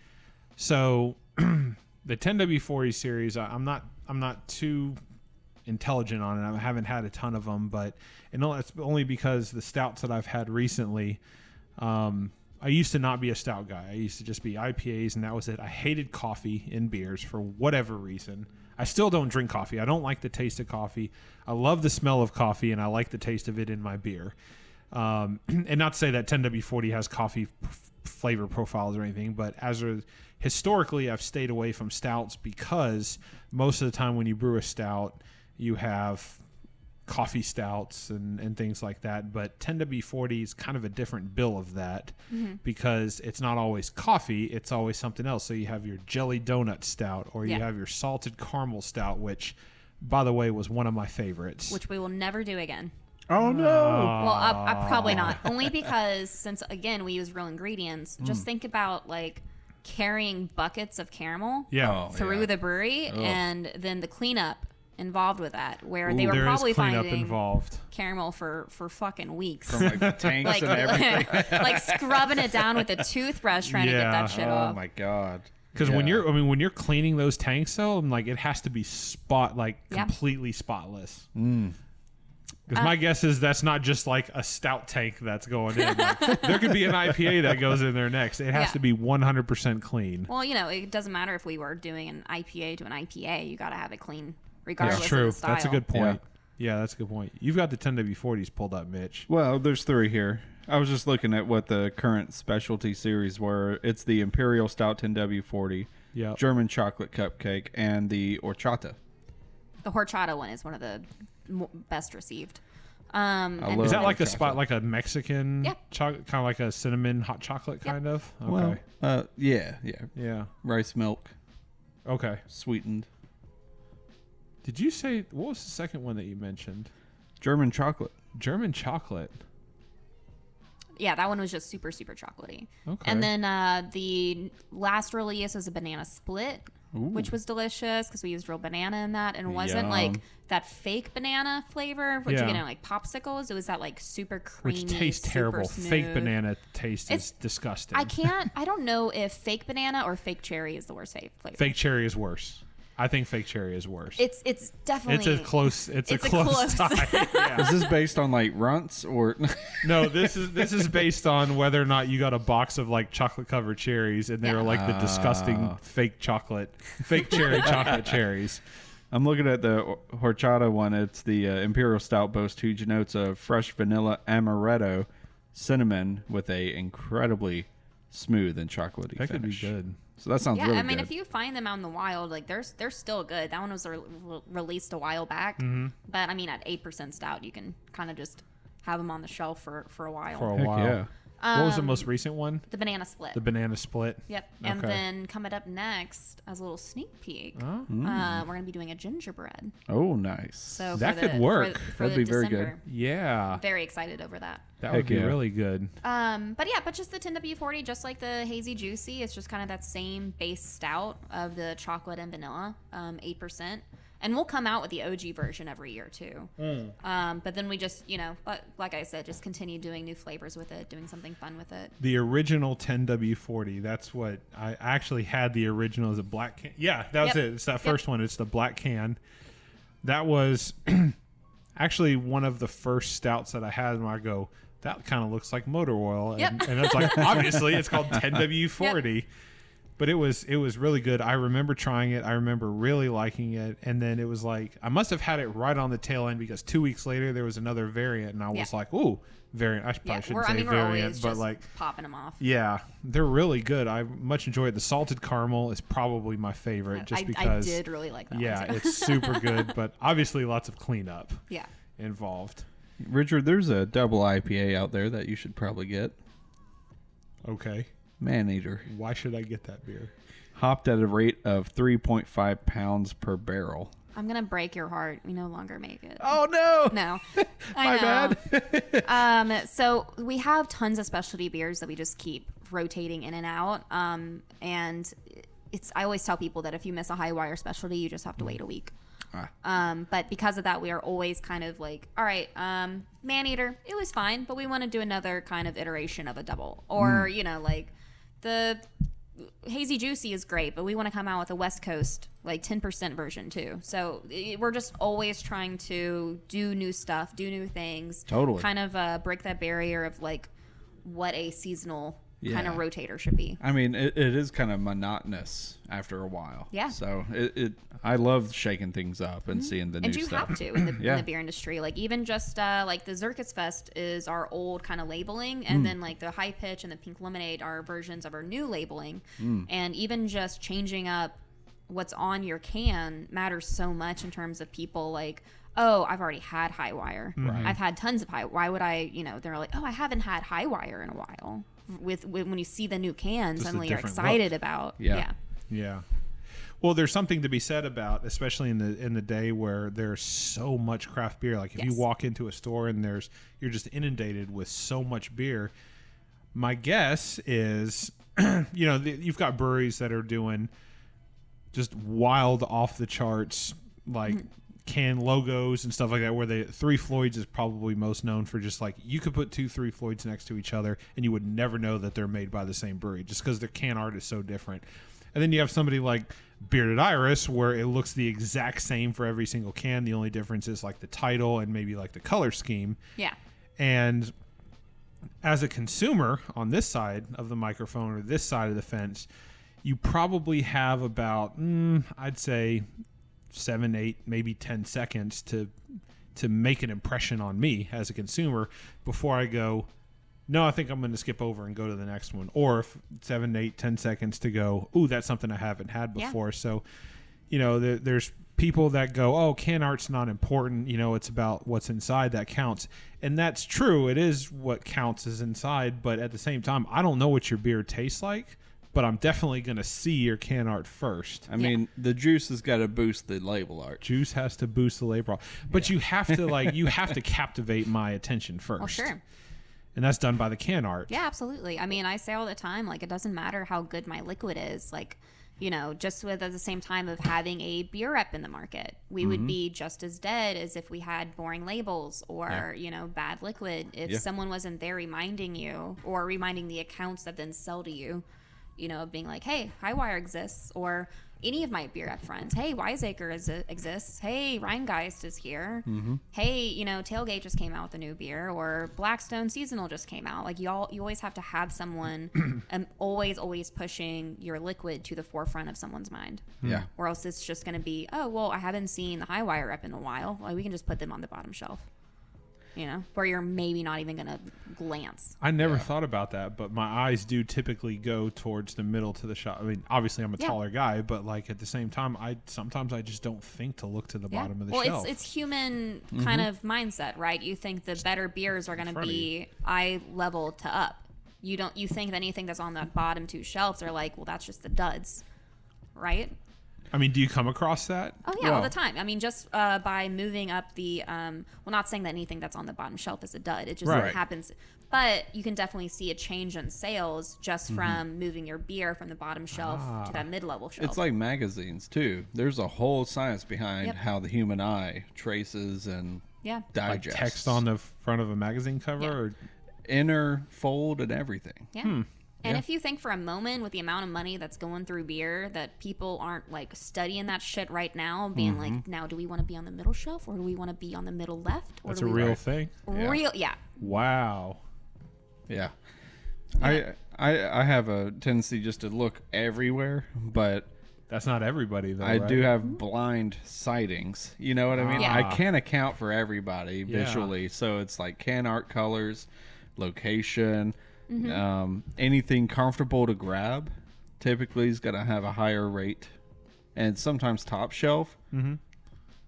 So the 10W40 series, I'm not I'm not too intelligent on it. I haven't had a ton of them, but and it's only because the stouts that I've had recently. Um, I used to not be a stout guy. I used to just be IPAs, and that was it. I hated coffee in beers for whatever reason. I still don't drink coffee. I don't like the taste of coffee. I love the smell of coffee, and I like the taste of it in my beer. Um, and not to say that 10W40 has coffee f- flavor profiles or anything, but as a historically, I've stayed away from stouts because most of the time when you brew a stout, you have coffee stouts and, and things like that. But 10W40 is kind of a different bill of that mm-hmm. because it's not always coffee, it's always something else. So you have your jelly donut stout or you Yeah. have your salted caramel stout, which, by the way, was one of my favorites. which we will never do again. Oh no! Well, I, I probably not. Ah. Only because since again we use real ingredients. Mm. Just think about like carrying buckets of caramel yeah. Oh, through yeah. the brewery, and then the cleanup involved with that, where they were probably finding involved. caramel for for fucking weeks. From like tanks like, and everything. like scrubbing it down with a toothbrush trying to get that shit oh off. my god! Because when you're, I mean, when you're cleaning those tanks, though, I'm like, it has to be spot, like Yeah. completely spotless. Mm. Because Uh, my guess is that's not just like a stout tank that's going in. Like, there could be an IPA that goes in there next. It has Yeah. to be 100% clean. Well, you know, it doesn't matter if we were doing an IPA to an IPA. You got to have it clean, regardless That's true. of the style. That's a good point. Yeah. that's a good point. You've got the 10W40s pulled up, Mitch. Well, there's three here. I was just looking at what the current specialty series were. It's the Imperial Stout 10W40, Yeah. German Chocolate Cupcake, and the Horchata. The horchata one is one of the best received. Um, I and love Is that like a chocolate. spot, like a Mexican, Yeah. chocolate, kind of like a cinnamon hot chocolate, kind of? Okay. Well, uh, yeah, yeah. yeah. Rice milk, Okay. sweetened. Did you say, what was the second one that you mentioned? German chocolate. German chocolate. yeah, that one was just super, super chocolatey. Okay. And then uh, the last release was a banana split, which was delicious because we used real banana in that, and it wasn't Yum. like that fake banana flavor, which Yeah. you get in like popsicles. It was that like super creamy, Which tastes super terrible. Fake banana taste It's- is disgusting. I can't. I don't know if fake banana or fake cherry is the worst fa- flavor. Fake cherry is worse. I think fake cherry is worse. It's it's definitely It's a close. It's, it's a a close, close. tie. Yeah. Is this based on like runts or? No, this is this is based on whether or not you got a box of like chocolate covered cherries, and they were like the disgusting fake chocolate, fake cherry chocolate cherries. I'm looking at the or- horchata one. It's the uh, Imperial Stout boasts huge notes of fresh vanilla, amaretto, cinnamon, with a incredibly smooth and chocolatey That could be good. So that sounds yeah, really I mean, good. if you find them out in the wild, like they're they're still good. That one was re- re- released a while back, Mm-hmm. but I mean, at eight percent stout, you can kind of just have them on the shelf for for a while. For a Heck while. yeah. What was the Um, most recent one? The banana split. The banana split. Yep. And Okay. then coming up next, as a little sneak peek, Oh. uh, we're gonna be doing a gingerbread. Oh, nice. So That for could the, for work. the- for That'd the be very good. Yeah, Very excited over that. that would be yeah. really good. Um, but yeah, but just the 10W40, just like the hazy juicy, it's just kind of that same base stout of the chocolate and vanilla, um, eight percent. And we'll come out with the OG version every year too. Mm. Um, but then we just, you know, like, like I said, just continue doing new flavors with it, doing something fun with it. The original 10W40. That's what I actually had. The original is a black can. Yeah, that was Yep. it. It's that Yep. first one. It's the black can. That was actually one of the first stouts that I had. Where I go, that kind of looks like motor oil, and, Yep. and it's like obviously it's called 10W40. But it was it was really good. I remember trying it. I remember really liking it, and then it was like I must have had it right on the tail end because two weeks later there was another variant, and I was Yeah. like, "Ooh, variant!" I probably Yeah, shouldn't we're, say I mean, we're variant, but just like popping them off. yeah, they're really good. I much enjoyed. The salted caramel is probably my favorite, just I, because. I did really like that yeah, one too. it's super good, but obviously lots of cleanup yeah. involved. Richard, there's a double IPA out there that you should probably get. Okay, Man Eater. why should I get that beer? Hopped at a rate of 3.5 pounds per barrel. I'm gonna break your heart. We no longer make it. Oh, no. No, My I know. bad. um, so we have tons of specialty beers that we just keep rotating in and out. Um, and it's I always tell people that if you miss a Hi-Wire specialty, you just have to wait a week. Ah. Um, but because of that, we are always kind of like, all right, um, man eater, it was fine, but we want to do another kind of iteration of a double, or you know, like the hazy juicy is great, but we want to come out with a West Coast like 10% version too. So we're just always trying to do new stuff, do new things. Totally. Kind of uh, break that barrier of like what a seasonal kind of rotator should be. I mean, it, it is kind of monotonous after a while. Yeah. So it, it I love shaking things up and seeing the and new you stuff. have to in the, in the beer industry like even just uh, like the Zirkus Fest is our old kind of labeling Mm. and then like the Hi-Pitch and the pink lemonade are versions of our new labeling Mm. and even just changing up what's on your can matters so much in terms of people like oh i've already had Hi-Wire i've had tons of high why would i you know they're like oh i haven't had Hi-Wire in a while with, with when you see the new can Just suddenly you're excited about Yeah. yeah Yeah. Well, there's something to be said about, especially in the in the day where there's so much craft beer. Like if you walk into a store and there's you're just inundated with so much beer. My guess is, you know, the, you've got breweries that are doing just wild off the charts like mm-hmm. Can logos and stuff like that where the three floyds is probably most known for just like you could put two three floyds next to each other and you would never know that they're made by the same brewery just because their can art is so different. And then you have somebody like bearded iris where it looks the exact same for every single can. The only difference is like the title and maybe like the color scheme. Yeah. And as a consumer on this side of the microphone or this side of the fence, you probably have about, mm, I'd say, seven, eight, maybe ten seconds to to make an impression on me as a consumer before I go. No, I think I'm going to skip over and go to the next one. Or if seven, eight, ten seconds to go. Ooh, that's something I haven't had Yeah. before. So, you know, there, there's people that go, "Oh, can art's not important. You know, it's about what's inside that counts." And that's true. It is what counts is inside. But at the same time, I don't know what your beer tastes like. But I'm definitely going to see your can art first. I mean, the juice has got to boost the label art. Juice has to boost the label, but you have to like you have to captivate my attention first. well sure and that's done by the can art. Yeah, absolutely. I mean, I say all the time, like, it doesn't matter how good my liquid is. Like, you know, just with at the same time of having a beer rep in the market, we would mm-hmm. be just as dead as if we had boring labels or, you know, bad liquid. If Yeah. someone wasn't there reminding you or reminding the accounts that then sell to you, you know, being like, hey, Hi-Wire exists, or any of my beer rep friends, hey, Wiseacre is, exists, hey, Rhinegeist is here, hey, you know, Tailgate just came out with a new beer, or Blackstone Seasonal just came out. Like y'all, you always have to have someone, um, always, always pushing your liquid to the forefront of someone's mind, Yeah. or else it's just going to be, oh, well, I haven't seen the Hi-Wire rep in a while. Like we can just put them on the bottom shelf. You know, where you're maybe not even going to glance. I never thought about that, but my eyes do typically go towards the middle to the shot. I mean, obviously I'm a Yeah. taller guy, but like at the same time, I sometimes I just don't think to look to the bottom of the well, shelf. it's it's human mm-hmm. kind of mindset, right? You think the better beers are going to be eye level to up. you don't you think that anything that's on the bottom two shelves are like, well, that's just the duds, right? I mean, do you come across that? Oh yeah, all the time. I mean, just uh, by moving up the, um, well, not saying that anything that's on the bottom shelf is a dud. It just Right. happens. But you can definitely see a change in sales Mm-hmm. just from moving your beer from the bottom shelf Ah. to that mid-level shelf. It's like magazines too. There's a whole science behind Yep. how the human eye traces and yeah, Like text on the front of a magazine cover? Yeah. Or, inner fold and everything. yeah. Hmm. And Yeah. if you think for a moment with the amount of money that's going through beer that people aren't like studying that shit right now, being Mm-hmm. like, now do we want to be on the middle shelf or do we want to be on the middle left? Or that's do a we real want- thing? Real, yeah. Wow. Yeah. I, I I have a tendency just to look everywhere, but That's not everybody, though. I right? do have blind sightings. You know what I mean? Yeah. I can't account for everybody Yeah. visually, so it's like can art colors, location, Mm-hmm. um, anything comfortable to grab. Typically, is going to have a higher rate, and sometimes top shelf. Mm-hmm.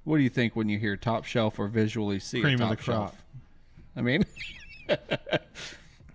What do you think when you hear top shelf or visually see Cream a of top the crop. shelf? I mean,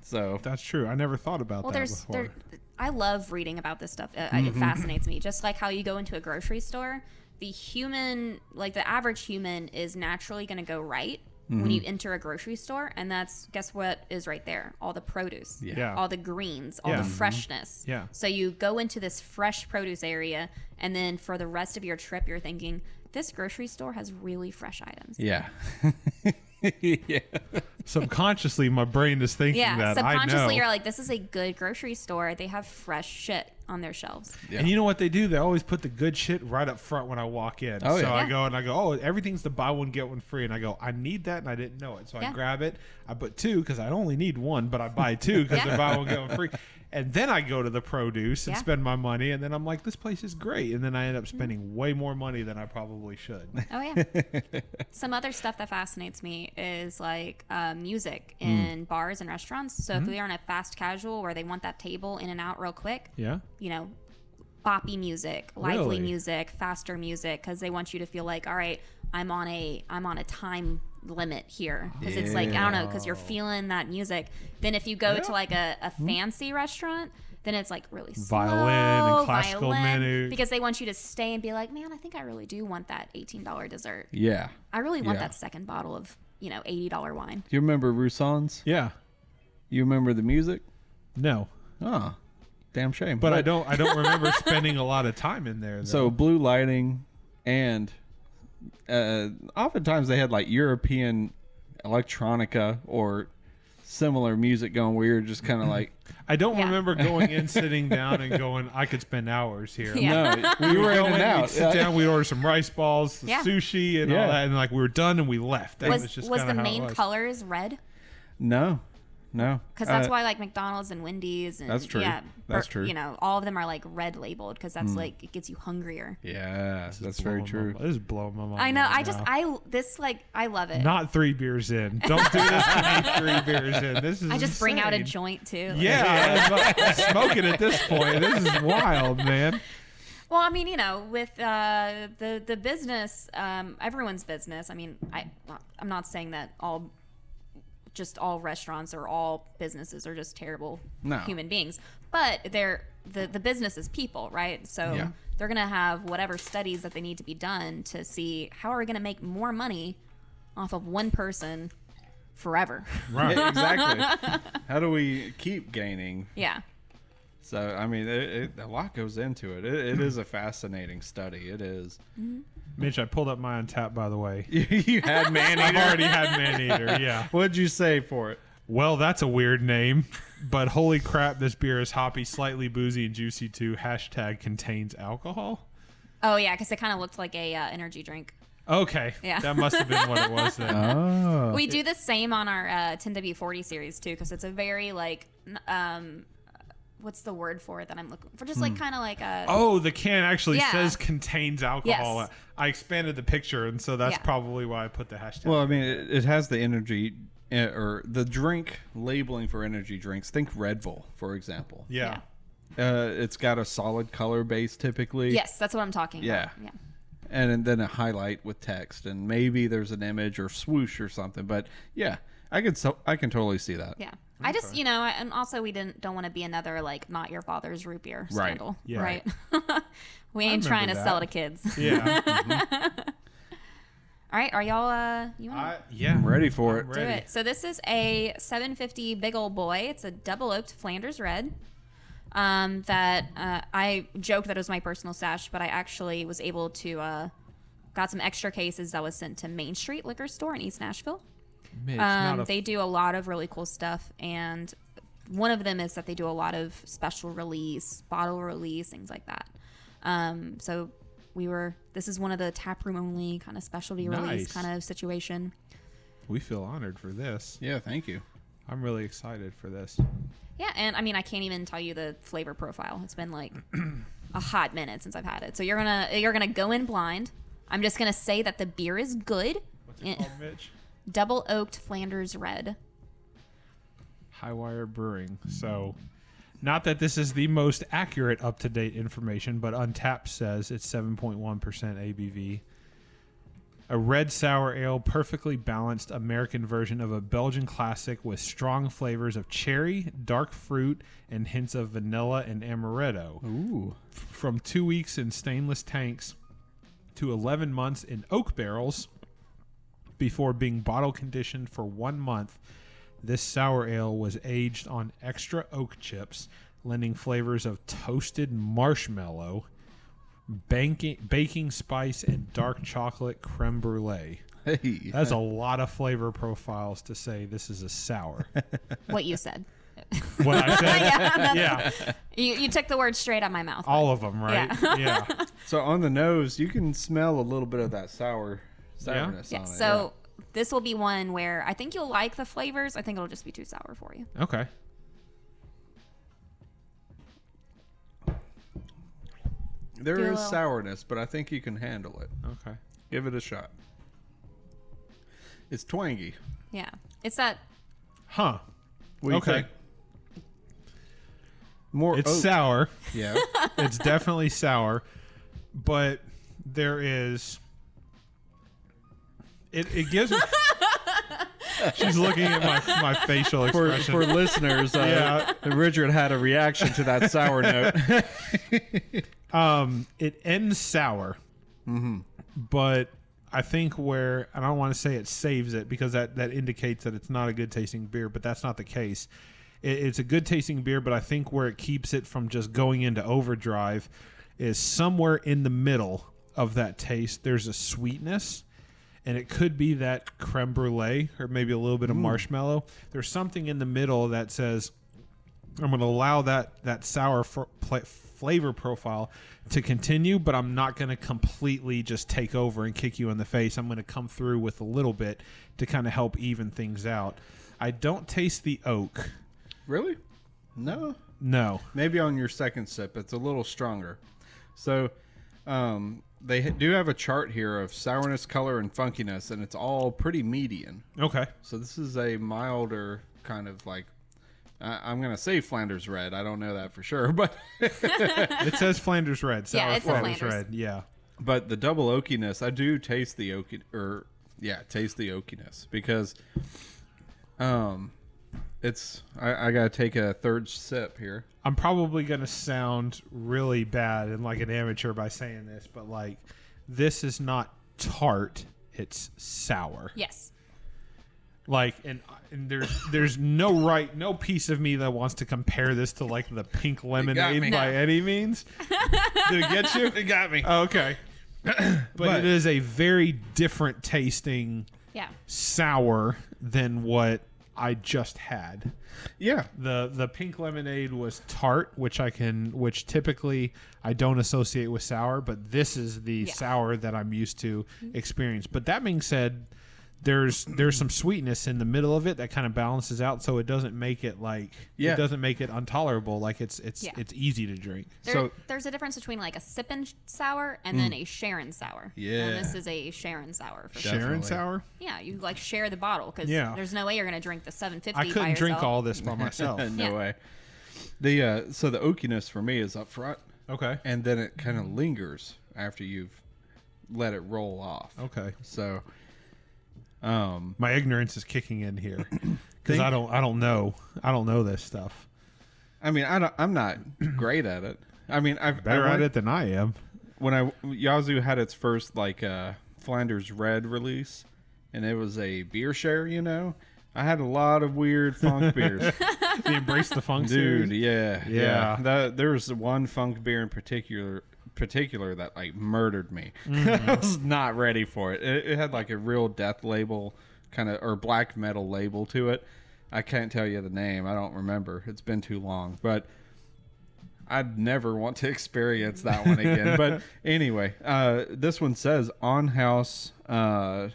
so That's true. I never thought about Well, that there's before. there. I love reading about this stuff. Uh, Mm-hmm. It fascinates me. Just like how you go into a grocery store, the human, like the average human, is naturally going to go right when you Mm-hmm. enter a grocery store, and that's guess what is right there? All the produce, Yeah. all the greens, all Yeah. the Mhm. freshness. Yeah. So you go into this fresh produce area, and then for the rest of your trip, you're thinking. This grocery store has really fresh items. yeah, yeah. Subconsciously, my brain is thinking Yeah, that. I know. subconsciously, you're like, this is a good grocery store. They have fresh shit on their shelves. Yeah. And you know what they do? They always put the good shit right up front when I walk in. Oh, so yeah. I Yeah. go and I go, oh, everything's the buy one get one free, and I go, I need that, and I didn't know it, so I grab it. I put two because I only need one, but I buy two because Yeah. they're buy one get one free. And then I go to the produce and Yeah. spend my money, and then I'm like, this place is great, and then I end up mm-hmm. spending way more money than I probably should. Oh yeah. Some other stuff that fascinates me is like uh, music hmm. in bars and restaurants. So if mm-hmm. we are on a fast casual where they want that table in and out real quick, Yeah. you know, boppy music, lively Really? music, faster music, because they want you to feel like, all right, I'm on a I'm on a time limit here because it's like I don't know because you're feeling that music. Then if you go to like a, a hmm? fancy restaurant. Then it's like really slow, Violin and classical violin, menu. because they want you to stay and be like, man, I think I really do want that eighteen dollar dessert. yeah. I really want Yeah. that second bottle of, you know, eighty dollar wine. Do you remember Rousson's? Yeah. You remember the music? No. Oh, damn shame. But I don't. I don't remember spending a lot of time in there. Though. So blue lighting, and uh, oftentimes they had like European electronica or similar music going. Where you're just kind of like, I don't Yeah. remember going in, sitting down, and going. I could spend hours here. Yeah. no, we were in go and out. We'd sit down, we'd order some rice balls, Yeah. sushi, and Yeah. all that, and like we were done and we left. That Was was, was, the kinda how it main was. colors red? No, no, Because that's Uh, why like McDonald's and Wendy's and That's true. Yeah, That's true. You know, all of them are like red labeled because that's like it gets you hungrier. Yeah, This that's very true. My, this is blowing my mind. I know. right I just now. I this like I love it. not three beers in. Don't do this to me. Three beers in. This is. I just bring out a joint too. Like- Yeah, I'm, I'm smoking at this point. This is wild, man. Well, I mean, you know, with uh, the the business, um, everyone's business. I mean, I I'm not saying that all, just all restaurants or all businesses are just terrible No. human beings, but they're the the business is people, right? So Yeah. they're gonna have whatever studies that they need to be done to see how are we gonna make more money off of one person forever. Right. exactly. How do we keep gaining? yeah. So I mean, it, it, a lot goes into it. it. It is a fascinating study. It is. Mm-hmm. Mitch, I pulled up my Untappd, by the way. you had man I've already had man eater. Yeah. What'd you say for it? Well, that's a weird name, but holy crap, this beer is hoppy, slightly boozy, and juicy too. Hashtag contains alcohol. Oh yeah, because it kind of looked like a uh, energy drink. Okay, Yeah. that must have been what it was then. Oh, We do the same on our uh, 10W40 series too, because it's a very like, um, what's the word for it that I'm looking for? Just like kind of like a. Oh, the can actually Yeah. says contains alcohol. Yes. I expanded the picture, and so that's Yeah. probably why I put the hashtag. Well, I mean, it, it has the energy uh, or the drink labeling for energy drinks. Think Red Bull, for example. yeah. Uh, it's got a solid color base typically. Yes, that's what I'm talking Yeah. about. Yeah. and then a highlight with text, and maybe there's an image or swoosh or something. But yeah, I could so I can totally see that. Yeah. I just, you know, and also we didn't don't want to be another like not your father's root beer Right. scandal, Yeah. right? we ain't trying to remember sell that. to kids. Yeah. All right, are y'all uh you want I, yeah. I'm ready for it. to do ready. it? So this is a 750 big old boy. It's a double oaked Flanders red. Um, that uh, I joked that it was my personal stash, but I actually was able to uh, got some extra cases that was sent to Main Street Liquor Store in East Nashville. Mitch, Um, not a they do a lot of really cool stuff, and one of them is that they do a lot of special release, bottle release, things like that. Um, so we were. This is one of the tap room only kind of specialty Nice. release kind of situation. we feel honored for this. Yeah, thank you. I'm really excited for this. Yeah, and I mean, I can't even tell you the flavor profile. It's been like a hot minute since I've had it. So you're gonna you're gonna go in blind. I'm just gonna say that the beer is good. What's it called, Mitch? Double oaked Flanders red. Hi-Wire Brewing. So, not that this is the most accurate up to date information, but Untappd says it's 7.1% ABV. A red sour ale, perfectly balanced American version of a Belgian classic with strong flavors of cherry, dark fruit, and hints of vanilla and amaretto. Ooh. From two weeks in stainless tanks to 11 months in oak barrels before being bottle conditioned for one month. This sour ale was aged on extra oak chips, lending flavors of toasted marshmallow, banking, baking spice, and dark chocolate creme brulee. Hey. That's a lot of flavor profiles to say this is a sour. What you said. what I said? yeah, yeah, you, you took the word straight out of my mouth. all of them, right? Yeah. So on the nose, you can smell a little bit of that sour sourness Yeah, on it. so this will be one where I think you'll like the flavors. I think it'll just be too sour for you. Okay. yeah. there do is little- sourness, but I think you can handle it. Okay. Give it a shot. It's twangy. Yeah, it's that. Huh. What do you Okay. think? More It's oak. sour. Yeah. it's definitely sour, but there is. It, it gives. me... She's looking at my, my facial for expression. for listeners, uh, Richard had a reaction to that sour note. um, it ends sour, but I think where and I don't want to say it saves it because that that indicates that it's not a good tasting beer, but that's not the case. It, it's a good tasting beer, but I think where it keeps it from just going into overdrive is somewhere in the middle of that taste. There's a sweetness. And it could be that creme brulee or maybe a little bit of hmm. marshmallow. There's something in the middle that says, I'm going to allow that that sour pla flavor profile to continue, but I'm not going to completely just take over and kick you in the face. I'm going to come through with a little bit to kind of help even things out. I don't taste the oak. really? No. No. Maybe on your second sip, it's a little stronger. So, um, they do have a chart here of sourness, color, and funkiness, and it's all pretty median. Okay. So this is a milder kind of like. I I'm gonna say Flanders red. I don't know that for sure, but It says Flanders red. Sour Yeah, it's a Flanders, Flanders. red. Yeah. but the double oakiness, I do taste the oaky or yeah, taste the oakiness because, um, it's I, I gotta take a third sip here. I'm probably going to sound really bad and like an amateur by saying this, but like this is not tart, it's sour. Yes. Like and and there's there's no right no piece of me that wants to compare this to like the pink lemonade me. by No. any means. Did it get you? It got me. Oh, okay. but, But- it is a very different tasting Yeah. sour than what I just had. Yeah, The the pink lemonade was tart, which I can which typically I don't associate with sour, but this is the Yeah. sour that I'm used to mm-hmm. experience. But that being said, there's there's some sweetness in the middle of it that kind of balances out so it doesn't make it like Yeah. it doesn't make it intolerable like it's it's Yeah. it's easy to drink. There, So- there's a difference between like a sippin' sour and then a Sharon sour. Yeah. And this is a Sharon sour for. Sharon Definitely. sour? Yeah, you like share the bottle because Yeah. there's no way you're gonna drink the 750. I by couldn't drink all this by myself. no Yeah. way. The uh, so the oakiness for me is up front, okay. and then it kind of lingers after you've let it roll off. Okay. So, Um, My ignorance is kicking in here because I don't I don't know I don't know this stuff. I mean, I don't, I'm not great at it. I mean, I've Better I at it than I am. when I Yazoo had its first like uh, Flanders Red release, and it was a beer share. You know, I had a lot of weird funk beers. The embrace the funk Dude, yeah, Yeah. yeah. That there was one funk beer in particular, particular that like murdered me. Mm-hmm. I was not ready for it. it. It had like a real death label, kind of or black metal label to it. I can't tell you the name. I don't remember. It's been too long, but. I'd never want to experience that one again. but anyway, uh, this one says on house. Uh,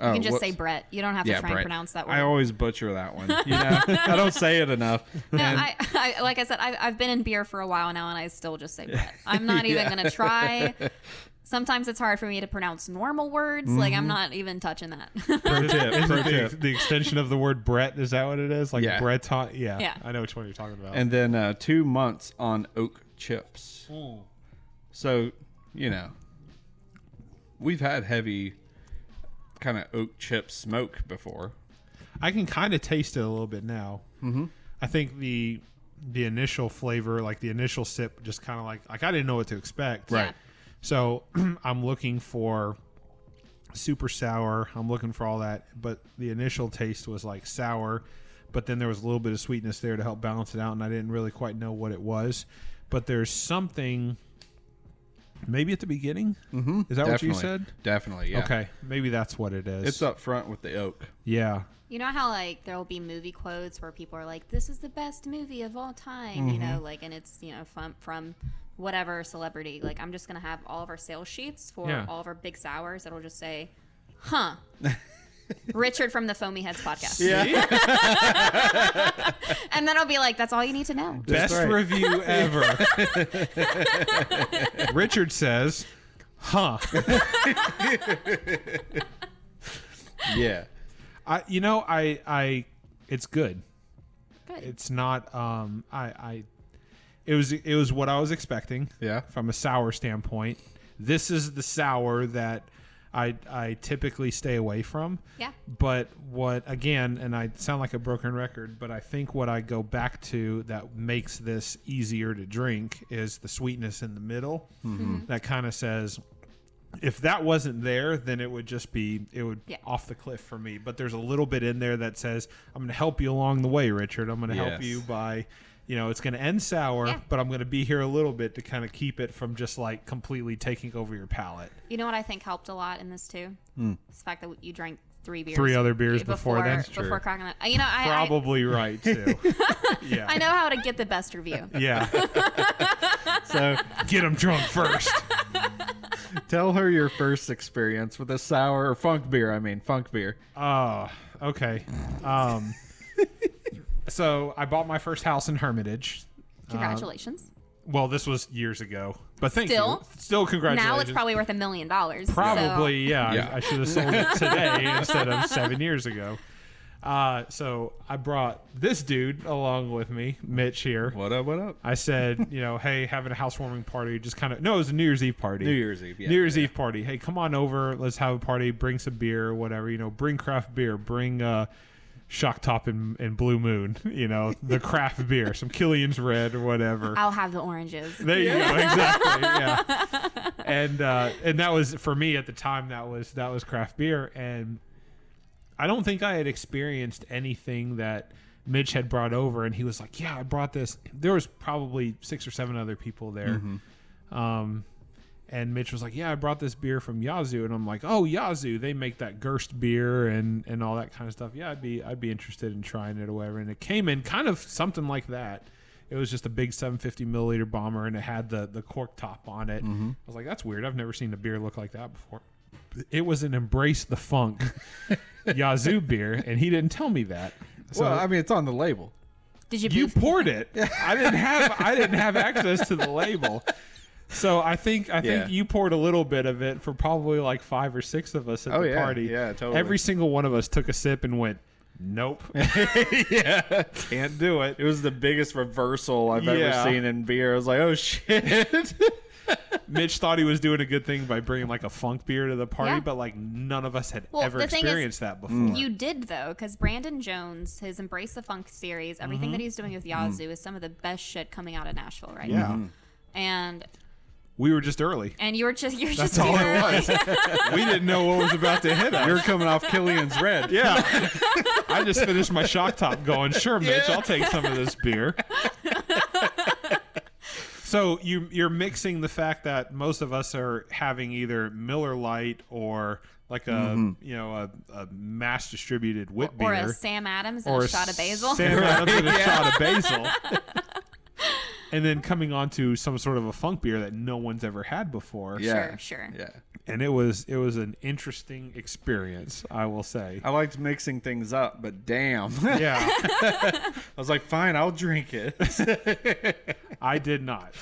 You can just say Brett. You don't have to try and pronounce that word. I always butcher that one. You know, I don't say it enough. no, And- I, I, like I said, I've, I've been in beer for a while now, and I still just say Brett. I'm not even gonna try. Sometimes it's hard for me to pronounce normal words. Like Mm-hmm. I'm not even touching that. pro tip. Pro the, tip. the extension of the word Brett is that what it is? Like Yeah. Breton? Yeah, Yeah. I know which one you're talking about. and then uh, two months on oak chips. So, you know, we've had heavy kind of oak chip smoke before. I can kind of taste it a little bit now. Mm-hmm. I think the the initial flavor, like the initial sip, just kind of like like I didn't know what to expect. Right. So I'm looking for super sour. I'm looking for all that, but the initial taste was like sour, but then there was a little bit of sweetness there to help balance it out, and I didn't really quite know what it was. But there's something. Maybe at the beginning. Mm-hmm. Is that what you said? Definitely, yeah. Okay, maybe that's what it is. It's up front with the oak. yeah. You know how like there will be movie quotes where people are like, "This is the best movie of all time," you know, like, and it's you know from from whatever celebrity. Like, I'm just gonna have all of our sales sheets for Yeah. all of our big sours. that'll just say, "Huh." Richard from the Foamy Heads podcast. Yeah. And then I'll be like, that's all you need to know. Best right. review ever. Richard says, "Huh." yeah. I, you know, I, I, it's good. Good. It's not. Um, I, I, it was, it was what I was expecting. Yeah. From a sour standpoint, this is the sour that I, I typically stay away from. Yeah. But what again, and I sound like a broken record, but I think what I go back to that makes this easier to drink is the sweetness in the middle. Mm-hmm. That kind of says, if that wasn't there, then it would just be it would Yeah. off the cliff for me. But there's a little bit in there that says, I'm going to help you along the way, Richard. I'm going to help you by. You know, it's going to end sour, Yeah. but I'm going to be here a little bit to kind of keep it from just like completely taking over your palate. You know what I think helped a lot in this too? It's the fact that you drank three beers, Three other beers before before then? before cracking that. You know, I, I Probably right too. yeah. I know how to get the best review. Yeah. So Get them drunk first. tell her your first experience with a sour or funk beer. I mean, funk beer. Oh, okay. Um, so I bought my first house in Hermitage. Congratulations. Well, this was years ago, but thank Still? you. Still, congratulations. now it's probably worth a million dollars. so- probably yeah. I- I, should have sold it today instead of seven years ago. Uh, so I brought this dude along with me, Mitch here. What up? What up? I said, you know, hey, having a housewarming party, just kind of no, it was a New Year's Eve party. New Year's Eve. Yeah. New Year's yeah. Eve party. Hey, come on over. Let's have a party. Bring some beer or whatever. You know, bring craft beer. Bring uh, Shock Top and, and Blue Moon. You know, the craft beer. Some Killian's Red or whatever. I'll have the oranges. There you go. Exactly. Yeah. And uh, and that was for me at the time. That was that was craft beer, and I don't think I had experienced anything that Mitch had brought over. And he was like, "Yeah, I brought this." There was probably six or seven other people there. Um, and Mitch was like, "Yeah, I brought this beer from Yazoo," and I'm like, "Oh, Yazoo, they make that Gerst beer and and all that kind of stuff. Yeah, I'd be I'd be interested in trying it or whatever." And it came in kind of something like that. It was just a big 750 milliliter bomber, and it had the the cork top on it. Mm-hmm. I was like, "That's weird. I've never seen a beer look like that before." It was an embrace the funk Yazoo beer, and he didn't tell me that. So well, I mean, it's on the label. Did you? you poured it. I didn't have I didn't have access to the label. So I think I think Yeah. you poured a little bit of it for probably like five or six of us at Oh, the yeah. party. Yeah, totally. Every single one of us took a sip and went, "Nope, yeah. can't do it." It was the biggest reversal I've Yeah. ever seen in beer. I was like, oh shit. Mitch thought he was doing a good thing by bringing like a funk beer to the party, Yeah. but like none of us had Well, ever the thing is, experienced that mm. before. You did though, because Brandon Jones, his Embrace the Funk series, everything mm-hmm. that he's doing with Yazoo mm. is some of the best shit coming out of Nashville right yeah, now. Mm-hmm. And we were just early. and you were just you're That's just all it was. we didn't know what was about to hit us. You're coming off Killian's red. Yeah. I just finished my shock top going, sure, Mitch, I'll take some of this beer. so you you're mixing the fact that most of us are having either Miller Lite or like a mm-hmm. you know a, a mass distributed wit or beer a Sam Adams and or a shot of basil. Sam Adams and a shot of basil. And then coming on to some sort of a funk beer that no one's ever had before. Yeah. Sure, sure. Yeah. And it was it was an interesting experience, I will say. I liked mixing things up, but damn. Yeah. I was like, fine, I'll drink it. I did not.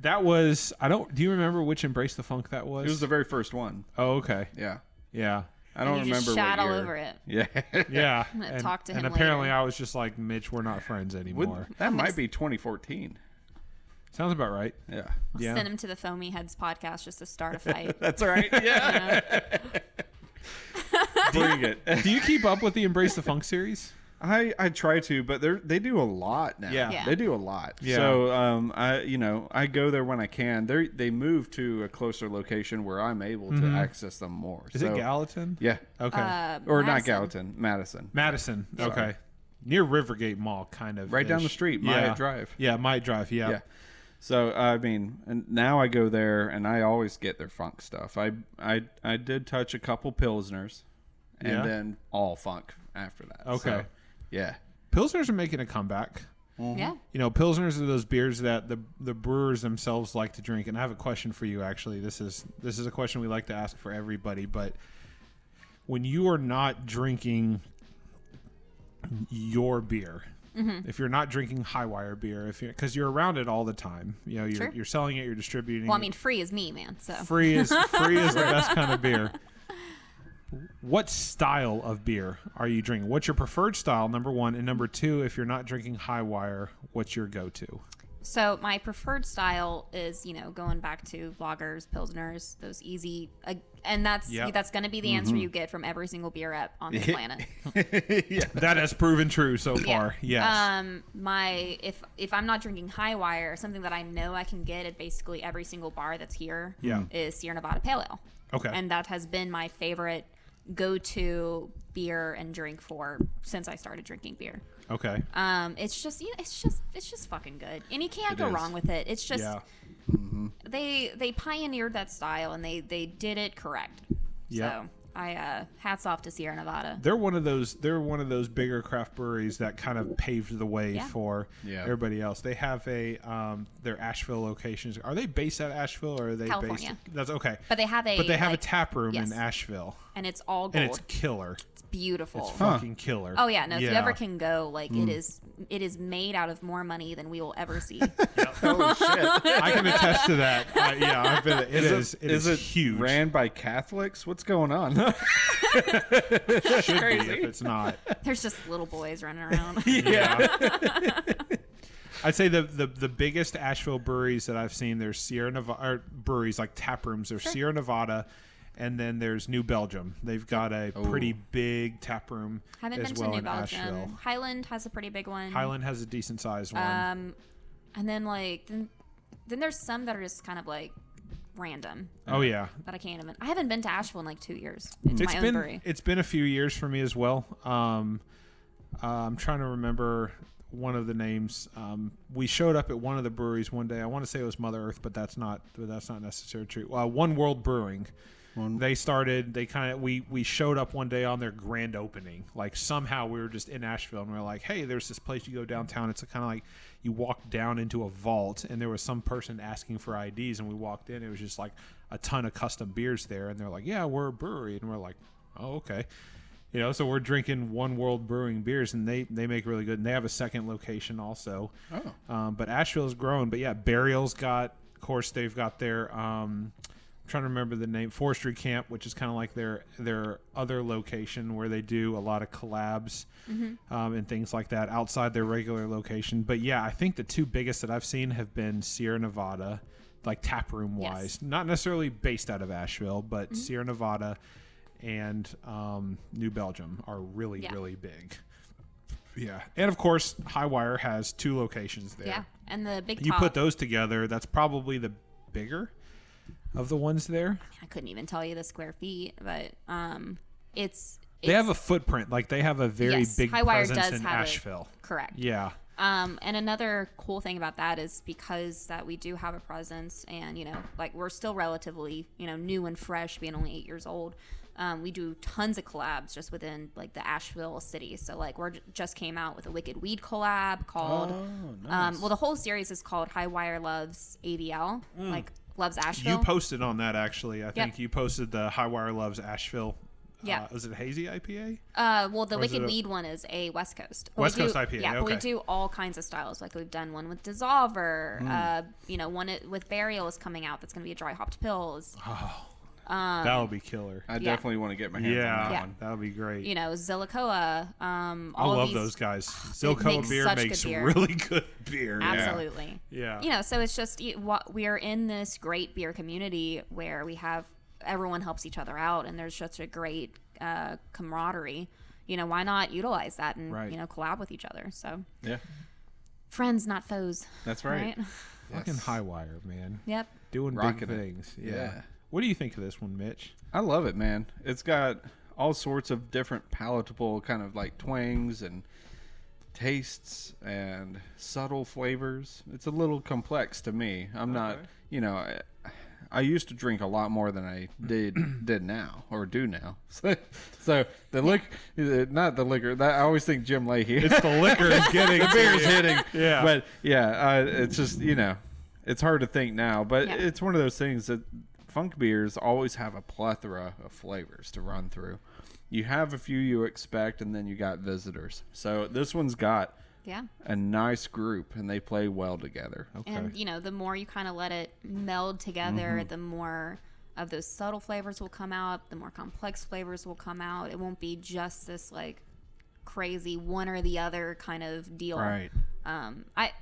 That was I don't do you remember which Embrace the Funk that was? It was the very first one. oh, okay. Yeah. Yeah. I don't And you just remember shat what all year. over it. Yeah. Yeah. gonna and, talk to and him apparently later. I was just like, Mitch, we're not friends Would- anymore. that might be 2014. Sounds about right. Yeah. Yeah. Send him to the Foamy Heads podcast just to start a fight. That's all right. Yeah. Bring it. do you keep up with the Embrace the Funk series? I, I try to, but they they do a lot now. Yeah. Yeah. they do a lot. Yeah. So um, I you know I go there when I can. They they move to a closer location where I'm able to access them more. Is so, it Gallatin? Yeah. Okay. Uh, Or not Madison. Gallatin, Madison. Madison. Okay. Near Rivergate Mall, kind of. Right down the street, yeah. Myatt Drive. Yeah, Myatt Drive. Yeah. Yeah. So I mean, and now I go there and I always get their funk stuff. I I I did touch a couple pilsners, and Yeah? then all funk after that. Okay. So, yeah. Pilsners are making a comeback. Yeah. You know, pilsners are those beers that the the brewers themselves like to drink. And I have a question for you. Actually, this is this is a question we like to ask for everybody. But when you are not drinking your beer, Mm-hmm. if you're not drinking Hi-Wire beer, if you're because you're around it all the time, you know, you're Sure. you're selling it, you're distributing. Well, I mean, free is me, man. So free is free is the best kind of beer. What style of beer are you drinking? What's your preferred style? Number one, and number two, if you're not drinking Hi-Wire, what's your go-to? So my preferred style is, you know, going back to lagers, pilsners, those easy, uh, and that's Yep. that's going to be the answer you get from every single beer rep on the planet. yeah, That has proven true so far. Yes. Um, my if if I'm not drinking Hi-Wire, something that I know I can get at basically every single bar that's here Yeah. is Sierra Nevada Pale Ale. Okay. And that has been my favorite go-to beer and drink for since I started drinking beer. okay. Um, it's just you know, it's just it's just fucking good, and you can't It go is. wrong with it. It's just yeah. they they pioneered that style and they they did it correct. Yep. So I uh, hats off to Sierra Nevada. They're one of those. They're one of those bigger craft breweries that kind of paved the way Yeah. for Yeah. everybody else. They have a um, their Asheville locations. Are they based at Asheville or are they California. based? That's okay. But they have a But they have like, a tap room yes. in Asheville, and it's all gold. and it's killer. It's beautiful. It's fucking killer. Oh yeah, no. If you Yeah. ever can go, like it is, it is made out of more money than we will ever see. Holy shit. I can attest to that. Uh, yeah, I've been. It is. It is, it huge. ran by Catholics? What's going on? Should be if it's not. There's just little boys running around. Yeah. I'd say the, the the biggest Asheville breweries that I've seen. There's Sierra Nevada or breweries like tap rooms. There's Sierra Nevada, and then there's New Belgium. They've got a pretty big tap room Haven't as been well to New in Belgium. Asheville. Highland has a pretty big one. Highland has a decent sized one. Um, and then like then, then there's some that are just kind of like random oh yeah, that I can't even. I haven't been to Asheville in like two years. It's, it's my been own brewery. it's been a few years for me as well. Um, uh, I'm trying to remember one of the names. Um, we showed up at one of the breweries one day. I want to say it was Mother Earth, but that's not but that's not necessarily true. Uh, one World Brewing. They started. They kind of we we showed up one day on their grand opening. Like somehow we were just in Asheville and we are like, hey, there's this place you go downtown. It's kind of like you walk down into a vault and there was some person asking for IDs and we walked in. It was just like a ton of custom beers there and they're like, yeah, we're a brewery and we're like, oh okay. You know, so we're drinking One World Brewing beers, and they they make really good. And they have a second location also. Oh. Um, but Asheville's grown. But yeah, Burial's got, of course, they've got their. Um, trying to remember the name, Forestry Camp, which is kind of like their their other location where they do a lot of collabs um, and things like that outside their regular location. But yeah, I think the two biggest that I've seen have been Sierra Nevada, like tap room wise, Yes. not necessarily based out of Asheville, but Sierra Nevada and um, New Belgium are really Yeah. really big. Yeah, and of course, Hi-Wire has two locations there. Yeah, and the big You top. put those together, that's probably the bigger of the ones there. I couldn't even tell you the square feet, but um, it's, They have a footprint, like they have a very Yes, big Hi-Wire presence does in have a- Asheville. correct. Yeah, Um, and another cool thing about that is because that we do have a presence, and you know, like we're still relatively, you know, new and fresh, being only eight years old. Um, we do tons of collabs just within like the Asheville city. So like we're just came out with a Wicked Weed collab called. Oh, um, well, the whole series is called Hi-Wire Loves AVL, like loves Asheville. Mm. you posted on that actually. I think you posted the Hi-Wire Loves Asheville. Yeah. Uh, was it hazy IPA? Uh, well, the Wicked a- Weed one is a West Coast. But we West do- Coast IPA, Yeah, but we do all kinds of styles. Like we've done one with DSSOLVR. Hmm. Uh, you know, one with Burial is coming out. That's going to be a dry hopped pills. That would be killer. I definitely want to get my hands on yeah, that Yeah. one. that would be great. You know, Zillicoa. Um, I all of love these- those guys. they Zillicoa beer such good makes beer. really good beer. Absolutely. Yeah. You know, so it's just we're in this great beer community where we have everyone helps each other out, and there's such a great uh, camaraderie. You know, why not utilize that and Right. you know collab with each other? So Yeah, friends, not foes. that's right. Fucking Hi-Wire, man. Yep. Doing Rocking big it. things. Yeah. Yeah. What do you think of this one, Mitch? I love it, man. It's got all sorts of different palatable kind of like twangs and tastes and subtle flavors. It's a little complex to me. I'm not, you know, I, I used to drink a lot more than I did did now or do now. So, so the liquor, not the liquor. That I always think Jim Leahy. It's the liquor is getting the beer's hitting. Yeah. But yeah, uh, it's just you know, it's hard to think now, but Yeah. it's one of those things that funk beers always have a plethora of flavors to run through. You have a few you expect, and then you got visitors. So this one's got Yeah. a nice group, and they play well together. Okay. And you know, the more you kind of let it meld together, Mm-hmm. the more of those subtle flavors will come out, the more complex flavors will come out. It won't be just this like crazy one or the other kind of deal. Right. Um I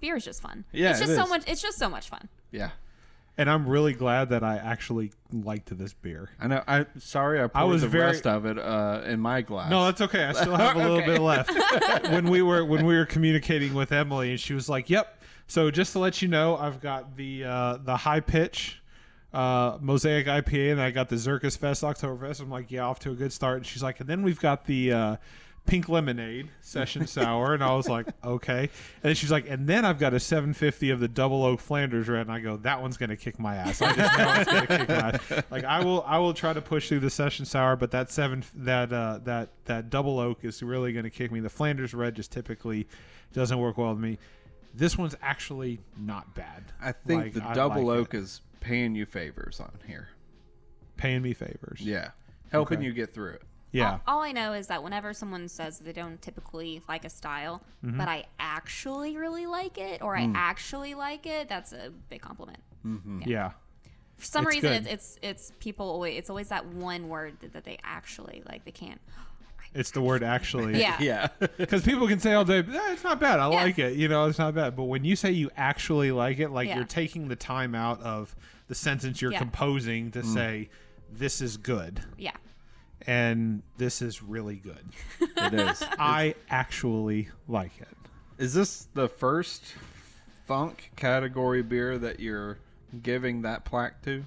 beer is just fun. Yeah, It's it just so much it's just so much fun. Yeah. And I'm really glad that I actually liked this beer. I know. I sorry. I poured was the very- rest of it uh, in my glass. No, that's okay. I still have a little Okay. bit left. when we were when we were communicating with Emily, and she was like, "Yep." So just to let you know, I've got the uh, the Hi-Pitch uh, Mosaic IPA, and I got the Zirkus Fest Oktoberfest. I'm like, "Yeah, off to a good start." And she's like, "And then we've got the." Pink lemonade session sour, and I was like, okay. And then she's like, and then I've got a 750 of the double oak Flanders red, and I go, that one's gonna kick my ass. I just know it's gonna kick my ass. Like I will, I will try to push through the session sour, but that seven, that uh, that that double oak is really gonna kick me. The Flanders red just typically doesn't work well with me. This one's actually not bad. I think Like, the I double like oak it. is paying you favors on here. paying me favors. Yeah, helping Okay. you get through it. Yeah. All, all I know is that whenever someone says they don't typically like a style, Mm-hmm. but I actually really like it or Mm. I actually like it, that's a big compliment. yeah. For some It's reason, it's, it's it's people always it's always that one word that, that they actually like. They can't. It's the word actually. Yeah. Yeah. Because people can say all day, "Eh, it's not bad. I Yeah. like it. You know, it's not bad. But when you say you actually like it, like Yeah. you're taking the time out of the sentence you're Yeah. composing to Mm. say, this is good. Yeah. And this is really good. it is. I actually like it. Is this the first funk category beer that you're giving that plaque to?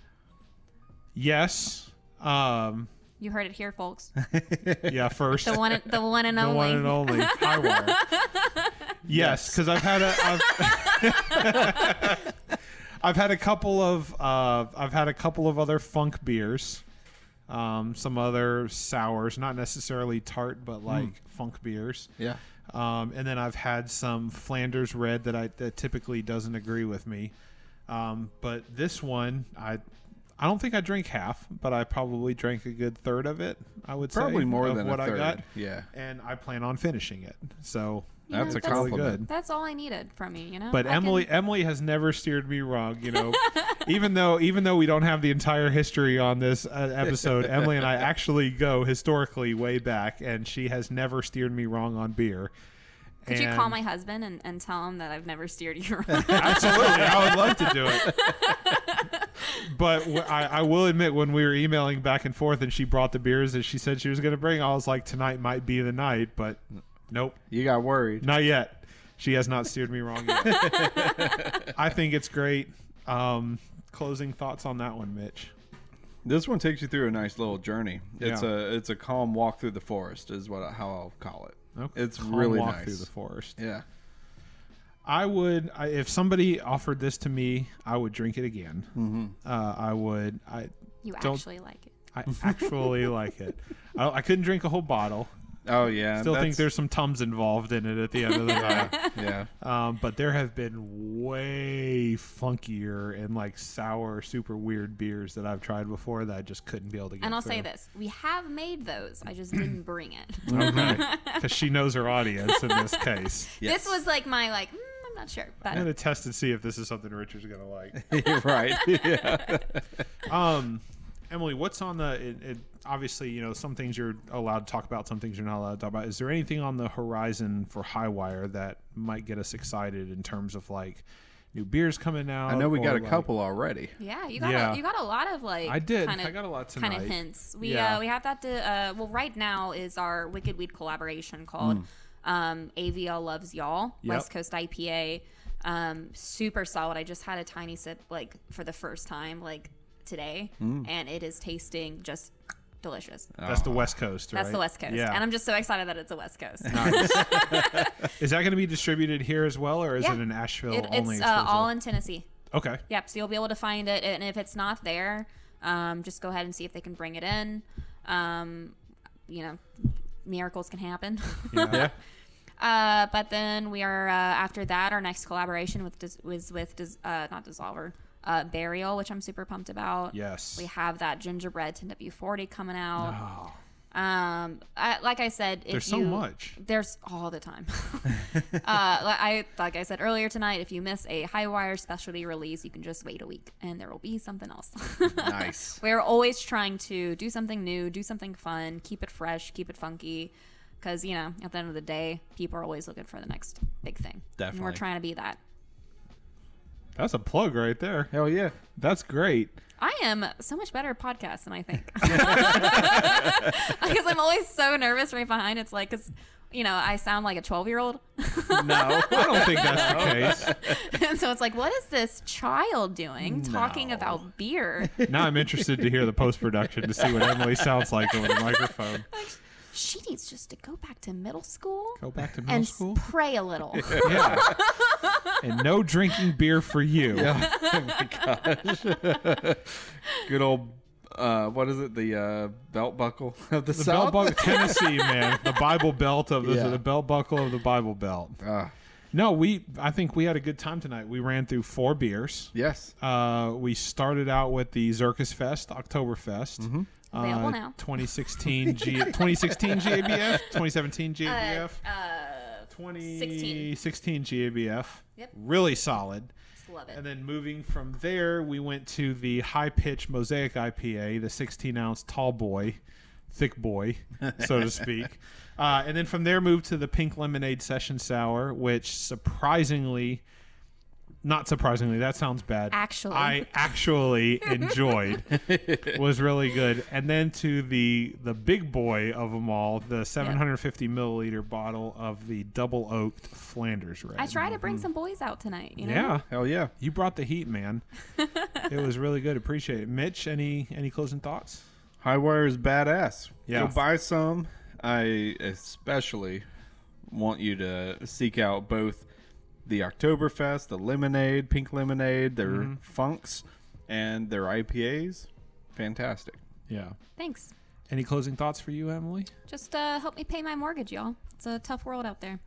Yes. Um, You heard it here, folks. yeah, first. The one, the one and the only. The one and only high wire. yes, because I've had a I've, I've had a couple of uh, I've had a couple of other funk beers, um, some other sours, not necessarily tart, but like funk beers. Yeah. Um, and then I've had some Flanders red that I that typically doesn't agree with me. Um, but this one, I I don't think I drink half, but I probably drank a good third of it. I would say Probably more of than what a I got Yeah. and I plan on finishing it. So You That's know, a that's- really compliment. good. That's all I needed from you. You know. But I can- Emily Emily has never steered me wrong, you know. even though even though we don't have the entire history on this uh, episode, Emily and I actually go historically way back and she has never steered me wrong on beer. Could you call my husband and, and tell him that I've never steered you wrong? Absolutely, I would love to do it. but w- I, I will admit, when we were emailing back and forth, and she brought the beers that she said she was going to bring, I was like, tonight might be the night. But nope, You got worried. not yet. She has not steered me wrong yet. I think it's great. Um, closing thoughts on that one, Mitch. This one takes you through a nice little journey. It's Yeah. a it's a calm walk through the forest, is what how I'll call it. Okay. It's Calm really walk nice. through the forest. Yeah. I would, I, if somebody offered this to me, I would drink it again. Mm-hmm. Uh, I would. I you Don't- actually like it. I actually like it. I, I couldn't drink a whole bottle. Oh yeah. Still think there's some tums involved in it at the end of the night. yeah. Um, but there have been way funkier and like sour, super weird beers that I've tried before that I just couldn't be able to get. And I'll say this: we have made those. I just didn't bring it. okay, because she knows her audience in this case. This was like my like. Mm, I'm not sure, I'm gonna test and see if this is something Richard's gonna like. Right. Yeah. Um, Emily, what's on the? It, it, obviously, you know, some things you're allowed to talk about, some things you're not allowed to talk about. Is there anything on the horizon for Hi-Wire that might get us excited in terms of like new beers coming out? I know we got a like- couple already. yeah, you got Yeah. a, you got a lot of like. I did. Kind of, I got a lot Kind of hints. We Yeah. uh, we have that to uh, well right now is our Wicked Weed collaboration called um, AVL Loves Y'all Yep. West Coast IPA. Um, super solid. I just had a tiny sip like for the first time like today, and it is tasting just delicious. That's the West Coast, right? That's the West Coast, Yeah. and I'm just so excited that it's a West Coast. Nice. is that going to be distributed here as well, or is Yeah. it an Asheville It, only? it's uh, all in Tennessee. okay. Yep. So you'll be able to find it, and if it's not there, um, just go ahead and see if they can bring it in. Um, you know, miracles can happen. Yeah. uh, but then we are uh, after that, our next collaboration with was with Dis- uh, not DSSOLVR, uh, Burial, which I'm super pumped about. Yes. We have that gingerbread 10W40 coming out. Oh, Um, I, like I said, if there's so much. There's all the time. uh, I like I said earlier tonight, if you miss a Hi-Wire specialty release, you can just wait a week, and there will be something else. Nice. We're always trying to do something new, do something fun, keep it fresh, keep it funky, because you know, at the end of the day, people are always looking for the next big thing. And we're trying to be that. That's a plug right there. Hell yeah. That's great. I am so much better at podcasts than I think. Because I'm always so nervous right behind. It's like, because, you know, I sound like a 12 year old. No. I don't think that's the case. and so it's like, what is this child doing talking No. about beer? Now I'm interested to hear the post production to see what Emily sounds like over the microphone. She needs just to go back to middle school Go back to middle and school. s- pray a little. Yeah. and no drinking beer for you. My gosh, Good old. Uh, what is it? The uh, belt buckle of the, The South. belt buckle, Tennessee, man. The Bible belt of the, Yeah. the belt buckle of the Bible belt. Ah, No, we. I think we had a good time tonight. We ran through four beers. yes. Uh, we started out with the Zirkus Fest, Oktoberfest. Mm-hmm. Available Uh, now. 2016 G 2016 GABF, 2017 GABF, Uh, 2016 GABF. Yep. Really solid. just love it. And then moving from there, we went to the Hi-Pitch Mosaic IPA, the 16 ounce tall boy, thick boy, so to speak. Uh, and then from there, moved to the pink lemonade session sour, which surprisingly, not surprisingly, that sounds bad. Actually. I actually enjoyed. was really good. And then to the the big boy of them all, the 750 milliliter bottle of the double oaked Flanders Red. I try to bring mm-hmm. some boys out tonight, you know? Yeah. Hell yeah. You brought the heat, man. it was really good. Appreciate it. Mitch, any any closing thoughts? Hi-Wire is badass. Yeah. Go buy some. I especially want you to seek out both the Oktoberfest, the lemonade, pink lemonade, their Mm-hmm. funks, and their IPAs. Fantastic. Yeah. Thanks. Any closing thoughts for you, Emily? Just uh, help me pay my mortgage, y'all. It's a tough world out there.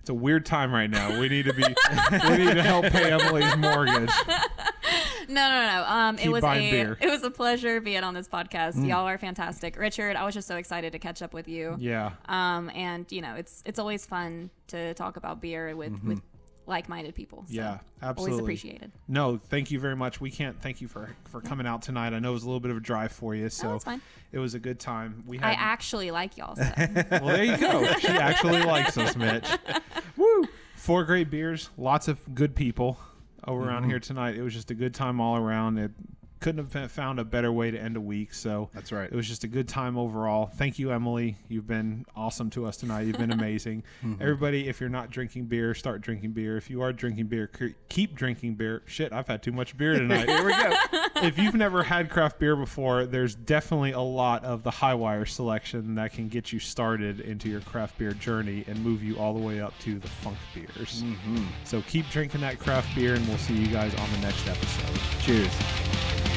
It's a weird time right now. We need to be we need to help pay Emily's mortgage. No, no, no. Um, it was a beer. it was a pleasure being on this podcast. Y'all are fantastic, Richard. I was just so excited to catch up with you. Yeah. Um, and you know, it's it's always fun to talk about beer with with like-minded people. So Yeah, absolutely. Always appreciated. No, thank you very much. We can't thank you for for coming out tonight. I know it was a little bit of a drive for you, so fine. it was a good time. We I actually like y'all. So. well, there you go. she actually likes us, Mitch. Woo! Four great beers, lots of good people around Mm-hmm. here tonight. It was just a good time all around. It couldn't have found a better way to end a week. So That's right. It was just a good time overall. Thank you, Emily. You've been awesome to us tonight. You've been amazing. Mm-hmm. Everybody, if you're not drinking beer, start drinking beer. If you are drinking beer, keep drinking beer. Shit, I've had too much beer tonight. Here we go. if you've never had craft beer before, there's definitely a lot of the high wire selection that can get you started into your craft beer journey and move you all the way up to the funk beers. So keep drinking that craft beer, and we'll see you guys on the next episode. Cheers.